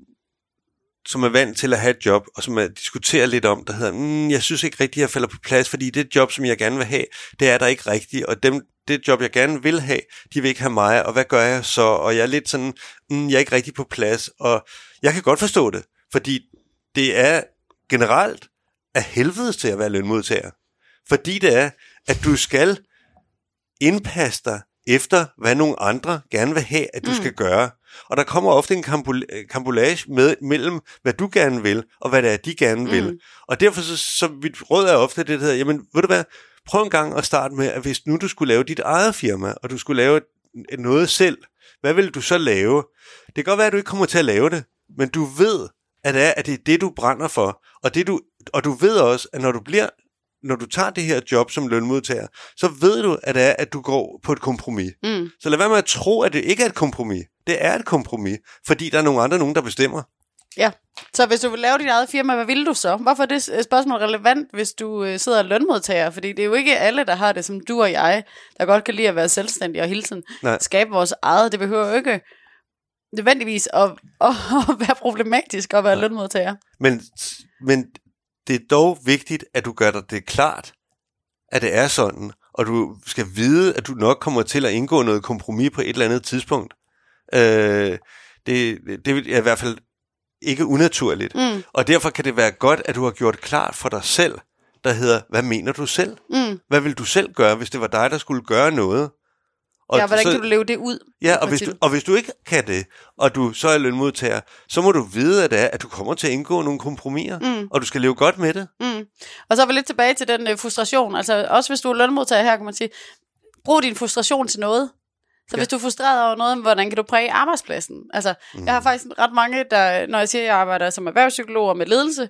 som er vant til at have et job, og som er, diskuterer lidt om, der hedder, mm, jeg synes ikke rigtigt, jeg falder på plads, fordi det job, som jeg gerne vil have, det er der ikke rigtigt, og dem, det job, jeg gerne vil have, de vil ikke have mig, og hvad gør jeg så? Og jeg er lidt sådan, mm, jeg er ikke rigtig på plads, og jeg kan godt forstå det, fordi det er generelt af helvedes til at være lønmodtager. Fordi det er, at du skal indpasse dig efter, hvad nogle andre gerne vil have, at du mm. skal gøre. Og der kommer ofte en kampolage med, mellem, hvad du gerne vil, og hvad det er, de gerne mm. vil. Og derfor så, så mit råd er ofte det, der hedder, jamen ved du hvad, prøv en gang at starte med, at hvis nu du skulle lave dit eget firma, og du skulle lave noget selv, hvad vil du så lave? Det kan godt være, at du ikke kommer til at lave det, men du ved, at det er, at det, er det, du brænder for. Og, det, du, og du ved også, at når du bliver når du tager det her job som lønmodtager, så ved du, at det er, at du går på et kompromis. Mm. Så lad være med at tro, at det ikke er et kompromis. Det er et kompromis, fordi der er nogle andre, nogen, der bestemmer. Ja, så hvis du vil lave dit eget firma, hvad vil du så? Hvorfor er det spørgsmål relevant, hvis du øh, sidder lønmodtager? Fordi det er jo ikke alle, der har det som du og jeg, der godt kan lide at være selvstændige og hele tiden Nej. skabe vores eget. Det behøver jo ikke nødvendigvis at, at, at være problematisk at være Nej. lønmodtager. Men, men det er dog vigtigt, at du gør dig det klart, at det er sådan, og du skal vide, at du nok kommer til at indgå noget kompromis på et eller andet tidspunkt. Øh, det, det er i hvert fald ikke unaturligt. Mm. Og derfor kan det være godt, at du har gjort klart for dig selv, der hedder, hvad mener du selv? Mm. Hvad vil du selv gøre, hvis det var dig, der skulle gøre noget? Og ja, hvordan så, kan du leve det ud? Ja, og hvis, du, og hvis du ikke kan det, og du så er lønmodtager, så må du vide, at, det er, at du kommer til at indgå nogle kompromiser, mm. og du skal leve godt med det. Mm. Og så er vi lidt tilbage til den uh, frustration. Altså også hvis du er lønmodtager her, kan man sige, brug din frustration til noget. Så Ja. hvis du er frustreret over noget, hvordan kan du præge arbejdspladsen? Altså, mm. jeg har faktisk ret mange, der, når jeg siger, at jeg arbejder som erhvervspsykolog og med ledelse,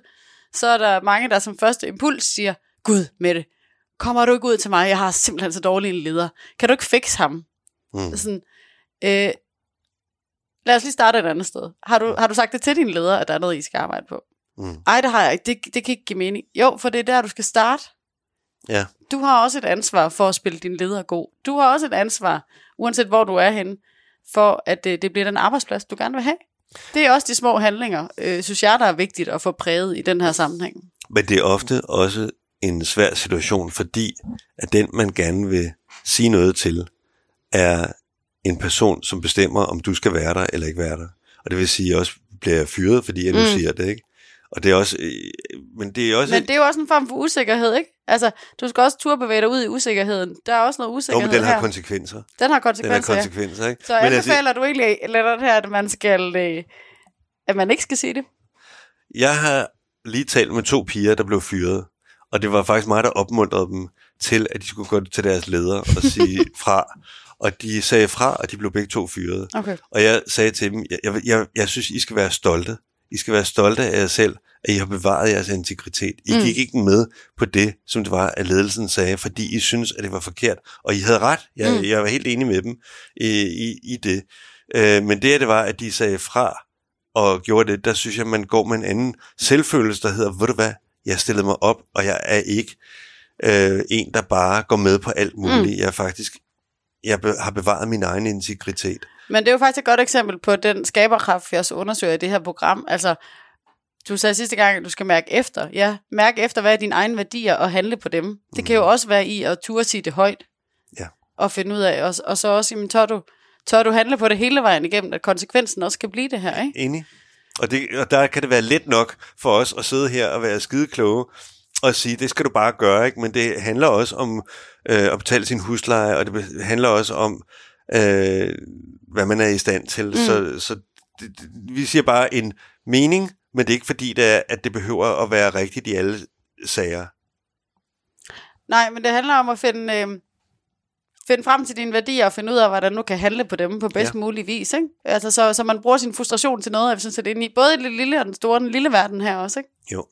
så er der mange, der som første impuls siger, Gud, Mette, kommer du ikke ud til mig? Jeg har simpelthen så dårlig en leder. Kan du ikke fikse ham? Mm. Sådan, øh, lad os lige starte et andet sted. Har du, har du sagt det til din leder, at der er noget, I skal arbejde på? Mm. Ej, det har jeg ikke. Det, det kan ikke give mening. Jo, for det er der, du skal starte. Ja. Du har også et ansvar for at spille din leder god. Du har også et ansvar, uanset hvor du er henne, for at det, det bliver den arbejdsplads, du gerne vil have. Det er også de små handlinger, øh, synes jeg, der er vigtigt at få præget i den her sammenhæng. Men det er ofte også en svær situation, fordi at den, man gerne vil sige noget til, er en person, som bestemmer, om du skal være der eller ikke være der. Og det vil sige også, bliver jeg fyret, fordi jeg nu Mm. siger det, ikke? Og det er også, øh, men det er også, Men det er jo også en form for usikkerhed, ikke? Altså, du skal også turde bevæge dig ud i usikkerheden. Der er også noget jo, usikkerhed men den har her. konsekvenser. den har Den har konsekvenser, ja. konsekvenser, ikke? Så men anbefaler du egentlig lidt her, at man skal, øh, at man ikke skal sige det? Jeg har lige talt med to piger, der blev fyret, og det var faktisk mig, der opmuntrede dem til, at de skulle gå til deres leder og sige fra. Og de sagde fra, og de blev begge to fyret. Okay. Og jeg sagde til dem, jeg, jeg, jeg, jeg synes, I skal være stolte. I skal være stolte af jer selv, at I har bevaret jeres integritet. I Mm. gik ikke med på det, som det var, at ledelsen sagde, fordi I synes, at det var forkert. Og I havde ret. Jeg, Mm. jeg var helt enig med dem i, i, i det. Øh, men det, det var, at de sagde fra og gjorde det, der synes jeg, man går med en anden selvfølelse, der hedder, ved du hvad, jeg stillede mig op, og jeg er ikke øh, en, der bare går med på alt muligt. Mm. Jeg er faktisk, jeg be, har bevaret min egen integritet. Men det er jo faktisk et godt eksempel på den skaberkraft, vi også undersøger i det her program. Altså, du sagde sidste gang, at du skal mærke efter. Ja, mærke efter, hvad er dine egne værdier, og handle på dem. Det kan jo også være i at turde sige det højt. Ja. Og finde ud af, og, og så også, jamen, tør du, tør du handle på det hele vejen igennem, at konsekvensen også kan blive det her, ikke? Enig. Og, det, og der kan det være let nok for os at sidde her og være skide kloge og sige, det skal du bare gøre, ikke? men det handler også om øh, at betale sin husleje, og det handler også om, øh, hvad man er i stand til. Mm. Så, så det, det, vi siger bare en mening, men det er ikke fordi, det er, at det behøver at være rigtigt i alle sager. Nej, men det handler om at finde, øh, finde frem til dine værdier og finde ud af, hvordan du kan handle på dem på bedst ja. Mulig vis. Ikke? Altså, så, så man bruger sin frustration til noget, jeg synes, at det er inde i både i det lille og den store, den lille verden her også. Ikke? Jo.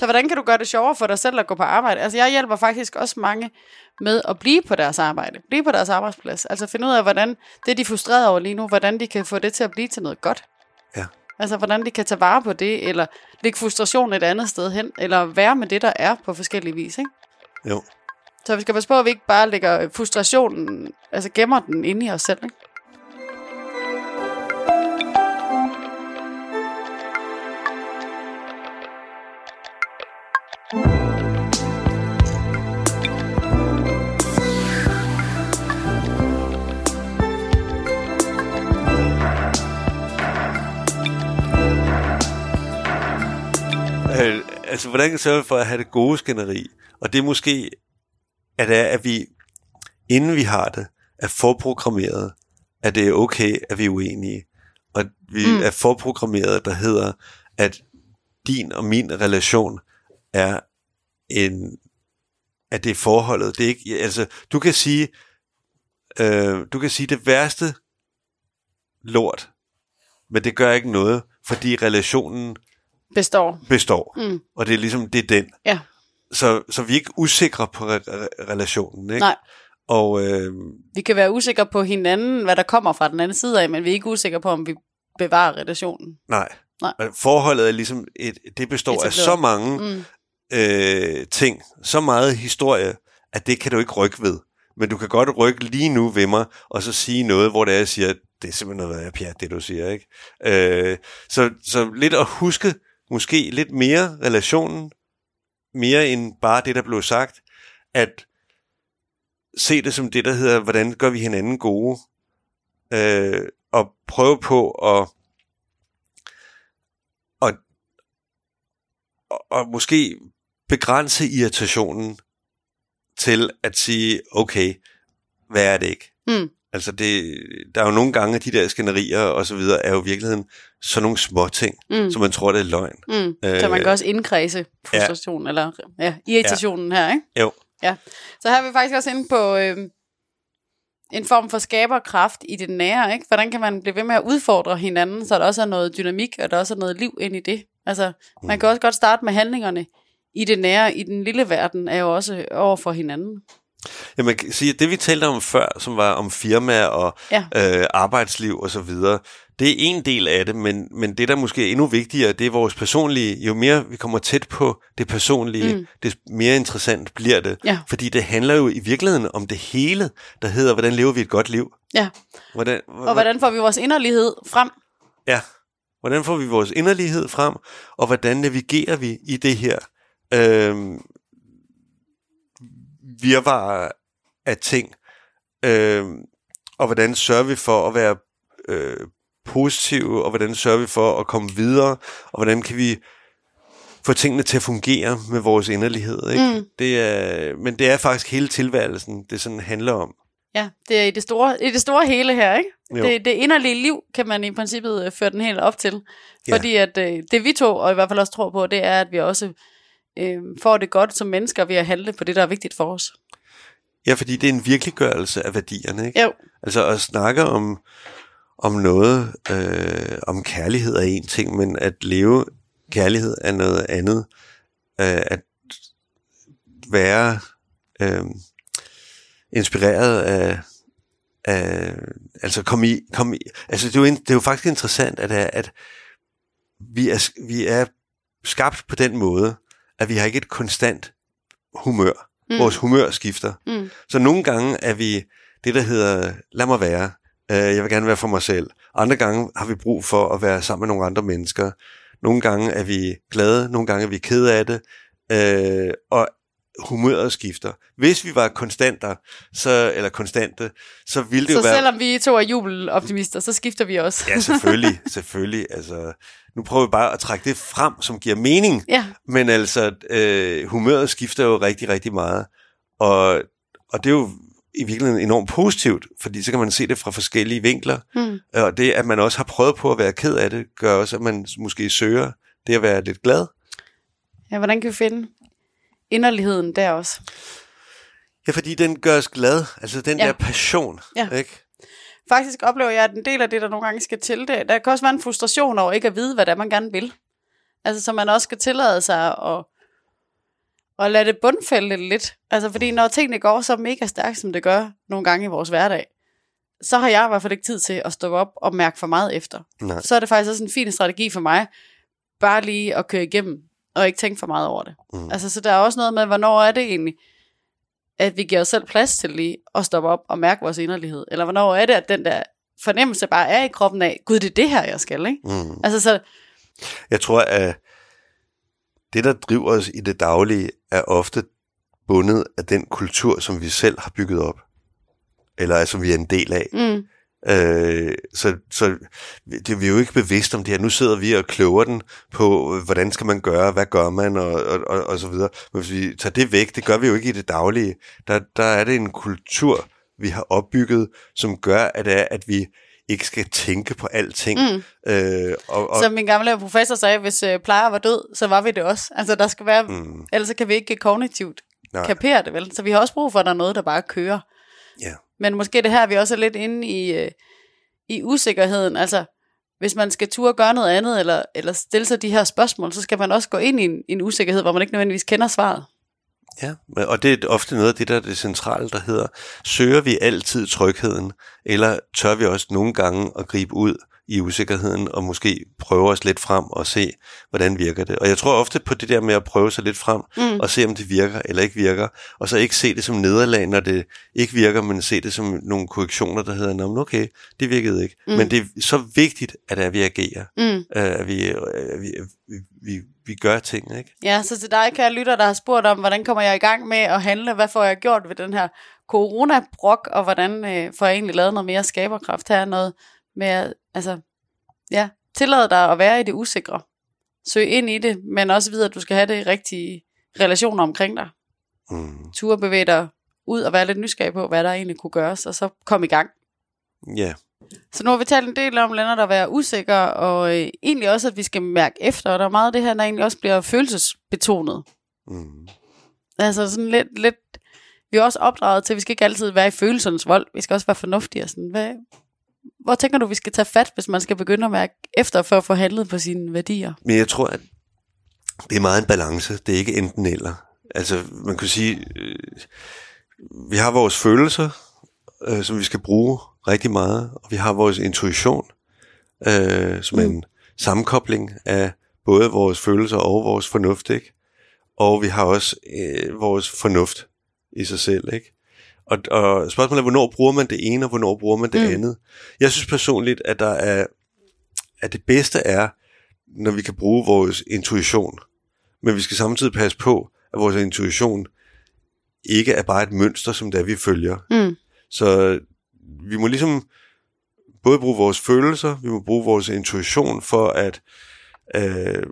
Så hvordan kan du gøre det sjovere for dig selv at gå på arbejde? Altså jeg hjælper faktisk også mange med at blive på deres arbejde, blive på deres arbejdsplads. Altså finde ud af, hvordan det de er frustreret over lige nu, hvordan de kan få det til at blive til noget godt. Ja. Altså hvordan de kan tage vare på det, eller lægge frustration et andet sted hen, eller være med det, der er på forskellige vis. Ikke? Jo. Så vi skal passe på, at vi ikke bare lægger frustrationen, altså gemmer den inde i os selv. Ikke? Altså, hvordan kan vi sørge for at have det gode skænderi? Og det er måske, at, er, at vi, inden vi har det, er forprogrammeret, at det er okay, at vi er uenige. Og vi mm. er forprogrammeret, der hedder, at din og min relation er en, at det er forholdet. Det er ikke, altså, du kan sige, øh, du kan sige det værste lort, men det gør ikke noget, fordi relationen Består. består. Mm. Og det er ligesom, det er den. Ja. Så, så vi er ikke usikre på re- re- relationen, ikke? Nej. Og øh, Vi kan være usikre på hinanden, hvad der kommer fra den anden side af, men vi er ikke usikre på, om vi bevarer relationen. nej. Nej. Forholdet er ligesom, et, det består af Etableret. så mange Mm. øh, ting, så meget historie, at det kan du ikke rykke ved. Men du kan godt rykke lige nu ved mig, og så sige noget, hvor det er, jeg siger, det er simpelthen noget, jeg pjat, det du siger, ikke? Øh, så, så lidt at huske, måske lidt mere relationen, mere end bare det, der blev sagt, at se det som det, der hedder, hvordan gør vi hinanden gode, øh, og prøve på at, og, og, måske begrænse irritationen til at sige, okay, hvad er det ikke? Mm. Altså det, der er jo nogle gange, at de der skænderier og så videre, er jo i virkeligheden sådan nogle små ting, Mm. som man tror, det er løgn. Mm. Så man kan også indkredse frustration, ja. eller ja, irritationen ja. her, ikke? Jo, Ja, så her er vi faktisk også inde på øh, en form for skaberkraft i det nære. Ikke? Hvordan kan man blive ved med at udfordre hinanden, så der også er noget dynamik, og der også er noget liv ind i det. Altså, man kan også godt starte med handlingerne i det nære, i den lille verden, er jo også over for hinanden. Ja, man kan sige, at det vi talte om før, som var om firmaer og Ja. øh, arbejdsliv og så videre, det er en del af det, men, men det der måske er endnu vigtigere, det er vores personlige. Jo mere vi kommer tæt på det personlige, mm. det mere interessant bliver det. Ja. Fordi det handler jo i virkeligheden om det hele, der hedder, hvordan lever vi et godt liv? Ja, Hvordan, og hvordan får vi vores inderlighed frem? Ja. Hvordan får vi vores inderlighed frem, og hvordan navigerer vi i det her øh, virvar af ting, øh, og hvordan sørger vi for at være øh, positive, og hvordan sørger vi for at komme videre, og hvordan kan vi få tingene til at fungere med vores inderlighed. Ikke? Mm. Det er, men det er faktisk hele tilværelsen, det sådan handler om. Ja, det er i det store, i det store hele her, ikke? Jo. Det, det inderlige liv kan man i princippet øh, føre den helt op til. Ja. Fordi at øh, det vi to, og i hvert fald også tror på, det er, at vi også øh, får det godt som mennesker ved at handle på det, der er vigtigt for os. Ja, fordi det er en virkeliggørelse af værdierne. Ikke? Jo, Altså at snakke om, om noget, øh, om kærlighed er en ting, men at leve kærlighed er noget andet. Øh, at være øh, inspireret af, af altså kom i, kom i, altså det er, jo, det er jo faktisk interessant, at, at vi, er, vi er skabt på den måde, at vi har ikke et konstant humør. Mm. Vores humør skifter. Mm. Så nogle gange er vi det, der hedder, lad mig være, øh, jeg vil gerne være for mig selv. Andre gange har vi brug for at være sammen med nogle andre mennesker. Nogle gange er vi glade, nogle gange er vi kede af det, øh, og humøret skifter. Hvis vi var konstanter, så, eller konstante, så ville det så jo være... selvom vi to er jubeloptimister, så skifter vi også. Ja, selvfølgelig, selvfølgelig. Altså, nu prøver vi bare at trække det frem, som giver mening. Ja, Men altså, øh, humøret skifter jo rigtig, rigtig meget. Og, og det er jo i virkeligheden enormt positivt, fordi så kan man se det fra forskellige vinkler. Mm. Og det, at man også har prøvet på at være ked af det, gør også, at man måske søger det at være lidt glad. ja hvordan kan vi finde inderligheden der også? Ja, fordi den gør os glad. Altså den Ja. der passion. Ja. Ikke? Faktisk oplever jeg, at en del af det, der nogle gange skal til det, der kan også være en frustration over ikke at vide, hvad det er, man gerne vil. Altså, så man også skal tillade sig at, at lade det bundfælde lidt. Altså, fordi når tingene går så mega stærkt, som det gør nogle gange i vores hverdag, så har jeg i hvert fald ikke tid til at stoppe op og mærke for meget efter. Nej. Så er det faktisk også en fin strategi for mig, bare lige at køre igennem, og ikke tænke for meget over det. Mm. Altså, så der er også noget med, hvornår er det egentlig, at vi giver os selv plads til lige at stoppe op og mærke vores inderlighed? Eller hvornår er det, at den der fornemmelse bare er i kroppen af, gud, det er det her, jeg skal, ikke? Mm. Altså, så, Jeg tror, at det, der driver os i det daglige, er ofte bundet af den kultur, som vi selv har bygget op. Eller altså, vi er en del af. mm, Øh, så, så det, vi er jo ikke bevidst om det her. Nu sidder vi og kloger den på, hvordan skal man gøre, hvad gør man, og, og, og, og så videre. Men hvis vi tager det væk, det gør vi jo ikke i det daglige. Der, der er det en kultur, vi har opbygget, som gør, at, det er, at vi ikke skal tænke på alting. mm. Øh, og, og, Som min gamle professor sagde, hvis øh, plejer var død, så var vi det også. Altså, der skal være, mm. ellers kan vi ikke kognitivt Nej. kapere det, vel? Så vi har også brug for, at der er noget, der bare kører. ja. Men måske det her, vi også er lidt inde i, øh, i usikkerheden. Altså, hvis man skal turde gøre noget andet, eller, eller stille sig de her spørgsmål, så skal man også gå ind i en, en usikkerhed, hvor man ikke nødvendigvis kender svaret. Ja, og det er ofte noget af det, der er det centrale, der hedder, søger vi altid trygheden, eller tør vi også nogle gange at gribe ud i usikkerheden, og måske prøve os lidt frem og se, hvordan virker det. Og jeg tror ofte på det der med at prøve sig lidt frem, Mm. og se om det virker eller ikke virker, og så ikke se det som nederlag, når det ikke virker, men se det som nogle korrektioner, der hedder, "Nå, okay, det virkede ikke. Mm. Men det er så vigtigt, at, at vi agerer, Mm. øh, at, vi, øh, at vi, vi, vi, vi gør ting, ikke? Ja, så til dig, kære lytter, der har spurgt om, hvordan kommer jeg i gang med at handle, hvad får jeg gjort ved den her coronabrok, og hvordan øh, får jeg egentlig lavet noget mere skaberkraft her, noget med, altså, ja, tillade dig at være i det usikre. Søg ind i det, men også vide, at du skal have det rigtige relationer omkring dig. Mm. Ture bevæge dig ud og være lidt nysgerrig på, hvad der egentlig kunne gøres, og så kom i gang. Ja, Så nu har vi talt en del om, Lennart, at være usikker, og øh, egentlig også, at vi skal mærke efter, og der er meget af det her, der egentlig også bliver følelsesbetonet. mm. Altså sådan lidt, lidt vi er også opdraget til, at vi skal ikke altid være i følelsernes vold. Vi skal også være fornuftige. Og sådan. Hvad, hvor tænker du, vi skal tage fat, hvis man skal begynde at mærke efter for at få handlet på sine værdier? Men jeg tror, at det er meget en balance. Det er ikke enten eller. Altså, man kan sige, øh, vi har vores følelser, øh, som vi skal bruge rigtig meget, og vi har vores intuition, øh, som mm. en sammenkobling af både vores følelser og vores fornuft, ikke? Og vi har også øh, vores fornuft i sig selv, ikke? Og, og spørgsmålet er, hvornår bruger man det ene, og hvornår bruger man det mm. andet? Jeg synes personligt, at der er, at det bedste er, når vi kan bruge vores intuition. Men vi skal samtidig passe på, at vores intuition ikke er bare et mønster, som der vi følger. Mm. Så vi må ligesom både bruge vores følelser, vi må bruge vores intuition for at øh,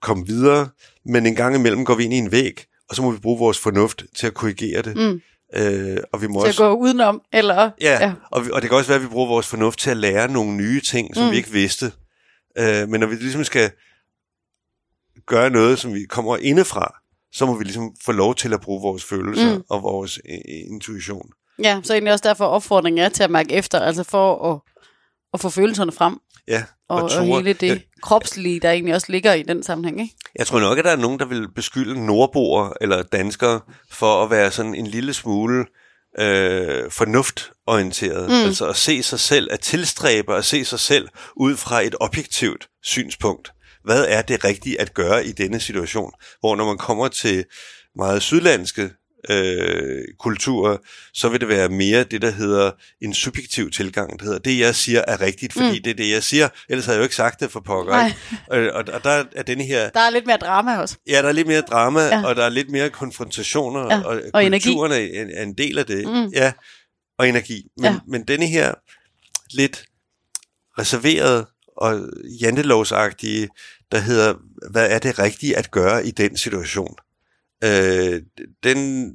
komme videre, men en gang imellem går vi ind i en væg, og så må vi bruge vores fornuft til at korrigere det. Mm. Øh, og vi må Til at også, gå udenom, eller... ja, ja. Og, vi, og det kan også være, at vi bruger vores fornuft til at lære nogle nye ting, som Mm. vi ikke vidste. Øh, men når vi ligesom skal gøre noget, som vi kommer indefra, så må vi ligesom få lov til at bruge vores følelser mm. og vores øh, intuition. Ja, så egentlig også derfor opfordringen er til at mærke efter, altså for at, at få følelserne frem, Ja, og, og, og hele det kropslige, der egentlig også ligger i den sammenhæng, ikke? jeg tror nok, at der er nogen, der vil beskylde nordboer eller danskere for at være sådan en lille smule øh, fornuftorienteret. Mm. Altså at se sig selv, at tilstræbe at se sig selv ud fra et objektivt synspunkt. Hvad er det rigtige at gøre i denne situation? Hvor når man kommer til meget sydlandske øh, kulturer, så vil det være mere det, der hedder en subjektiv tilgang. Det hedder, det jeg siger er rigtigt, fordi Mm. det er det, jeg siger. Ellers havde jeg jo ikke sagt det for pokker. Ikke? Og, og, og der er denne her Der er lidt mere drama også. Ja, der er lidt mere drama, Ja. og der er lidt mere konfrontationer, Ja, og, og energi. kulturen er en, er en del af det. Mm. Ja, og energi. Men, ja. men denne her lidt reserveret og jantelovsagtige, der hedder, hvad er det rigtige at gøre i den situation? Øh, den,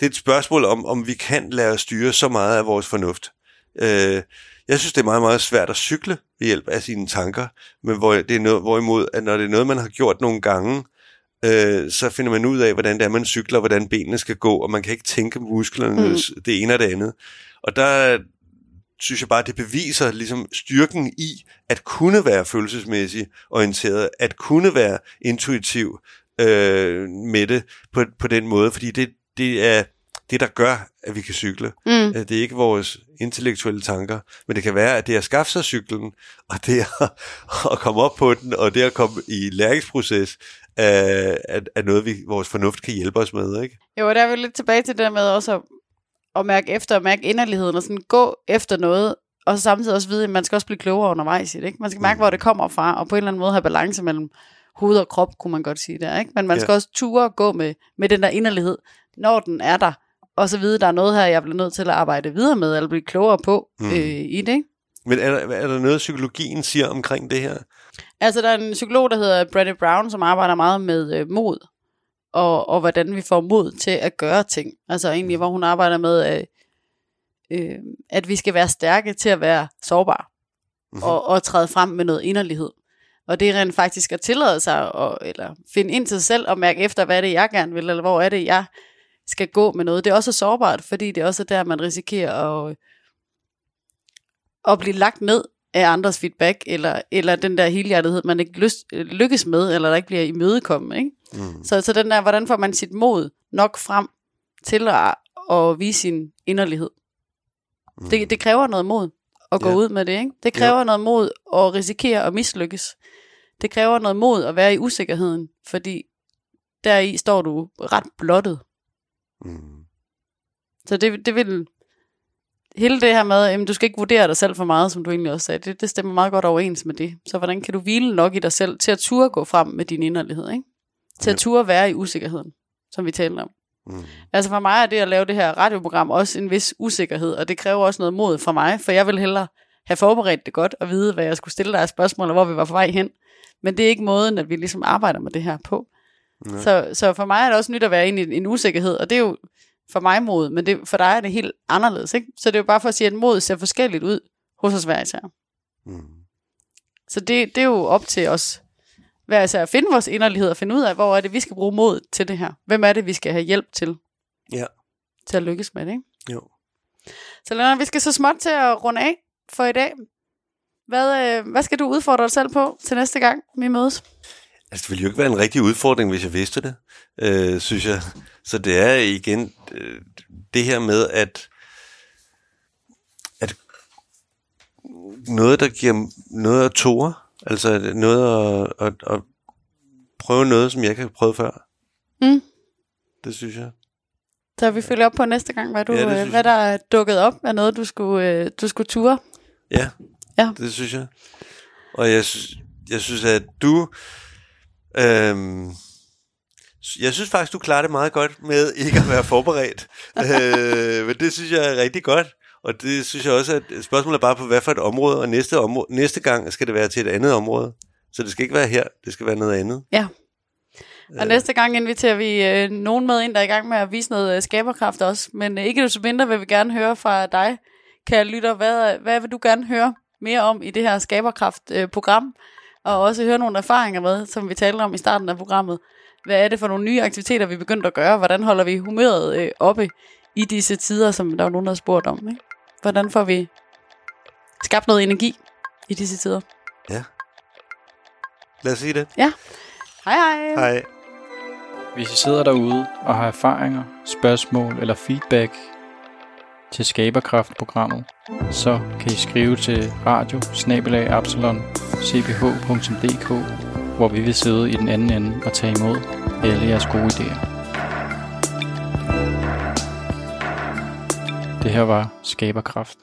det er et spørgsmål om, om vi kan lade os styre så meget af vores fornuft. Øh, jeg synes, det er meget, meget svært at cykle ved hjælp af sine tanker, men hvor det er noget, hvorimod, at når det er noget, man har gjort nogle gange, øh, så finder man ud af, hvordan det er, man cykler, hvordan benene skal gå, og man kan ikke tænke musklerne, mm. det ene og det andet. Og der synes jeg bare, det beviser ligesom styrken i at kunne være følelsesmæssigt orienteret, at kunne være intuitiv øh, med det på, på den måde, fordi det, det er det, der gør, at vi kan cykle. Mm. Øh, Det er ikke vores intellektuelle tanker, men det kan være, at det at skaffe sig cyklen, og det at, at komme op på den, og det at komme i læringsproces, er, er, er noget, vi, vores fornuft kan hjælpe os med. Ikke? Jo, og der er vi lidt tilbage til det der med også at, at mærke efter, og mærke inderligheden, og sådan gå efter noget, og så samtidig også vide, at man skal også blive klogere undervejs i det. Ikke? Man skal mærke, hvor det kommer fra, og på en eller anden måde have balance mellem hoved og krop, kunne man godt sige der. Ikke? Men man skal Ja. også ture og gå med, med den der inderlighed, når den er der, og så vide, der er noget her, jeg bliver nødt til at arbejde videre med, eller blive klogere på mm. Mm. øh, i det. Ikke? Men er der, er der noget, psykologien siger omkring det her? Altså, der er en psykolog, der hedder Brené Brown, som arbejder meget med øh, mod, og, og hvordan vi får mod til at gøre ting. Altså egentlig, hvor hun arbejder med, øh, øh, at vi skal være stærke til at være sårbare, Mhm. og, og træde frem med noget inderlighed. Og det er rent faktisk at tillade sig, at, eller finde ind til sig selv, og mærke efter, hvad er det, jeg gerne vil, eller hvor er det, jeg skal gå med noget. Det er også sårbart, fordi det er også der, man risikerer at, at blive lagt ned af andres feedback, eller, eller den der helhjertethed, man ikke lyst, lykkes med, eller der ikke bliver imødekommet. Ikke? Mm. Så, så den der, hvordan får man sit mod nok frem til at, at vise sin inderlighed? Mm. Det, det kræver noget mod at gå Ja. ud med det. Ikke? Det kræver Ja. noget mod at risikere at mislykkes. Det kræver noget mod at være i usikkerheden, fordi deri står du ret blottet. Mm. Så det, det vil... Hele det her med, at du skal ikke vurdere dig selv for meget, som du egentlig også sagde, det, det stemmer meget godt overens med det. Så hvordan kan du hvile nok i dig selv til at ture gå frem med din inderlighed, ikke? Til at Ja. ture være i usikkerheden, som vi talte om. Mm. Altså for mig er det at lave det her radioprogram også en vis usikkerhed, og det kræver også noget mod fra mig, for jeg vil hellere have forberedt det godt og vide, hvad jeg skulle stille dig af spørgsmål, og hvor vi var på vej hen. Men det er ikke måden, at vi ligesom arbejder med det her på. Så, så for mig er det også nyt at være inde i en usikkerhed, og det er jo for mig mod, men det, for dig er det helt anderledes. Ikke? Så det er jo bare for at sige, at mod ser forskelligt ud hos os hver især. Mm. Så det, det er jo op til os hver især at finde vores inderlighed og finde ud af, hvor er det, vi skal bruge mod til det her. Hvem er det, vi skal have hjælp til Ja. til at lykkes med det, ikke? Jo. Så Lennart, vi skal så småt til at runde af for i dag. Hvad, øh, hvad skal du udfordre dig selv på til næste gang, vi mødes? Altså, det ville jo ikke være en rigtig udfordring, hvis jeg vidste det, øh, synes jeg. Så det er igen øh, det her med, at, at noget, der giver noget at tåre, altså noget at, at, at prøve noget, som jeg ikke har prøvet før. Mm. Det synes jeg. Så vi følger op på næste gang, hvad, du, Ja, synes hvad der er dukket op af noget, du skulle, øh, du skulle ture. Ja, Ja. det synes jeg. Og jeg, sy- jeg synes, at du... Øhm, jeg synes faktisk, du klarer det meget godt med ikke at være forberedt. øh, men det synes jeg er rigtig godt. Og det synes jeg også, at spørgsmålet er bare på, hvad for et område, og næste, område, næste gang skal det være til et andet område. Så det skal ikke være her, det skal være noget andet. Ja. Og næste gang inviterer vi øh, nogen med ind, der er i gang med at vise noget øh, skaberkraft også. Men øh, ikke desto mindre vil vi gerne høre fra dig, kære lytter. Hvad, hvad vil du gerne høre mere om i det her skaberkraft-program? og også høre nogle erfaringer med, som vi talte om i starten af programmet. Hvad er det for nogle nye aktiviteter, vi er begyndt at gøre? Hvordan holder vi humøret øh, oppe i disse tider, som der var nogen, der har spurgt om? Ikke? Hvordan får vi skabt noget energi i disse tider? Ja. Lad os sige det. Hej hej! Hej. Hvis I sidder derude og har erfaringer, spørgsmål eller feedback til Skaberkraft-programmet, så kan I skrive til radio hvor vi vil sidde i den anden ende og tage imod alle jeres gode idéer. Det her var Skaberkraft.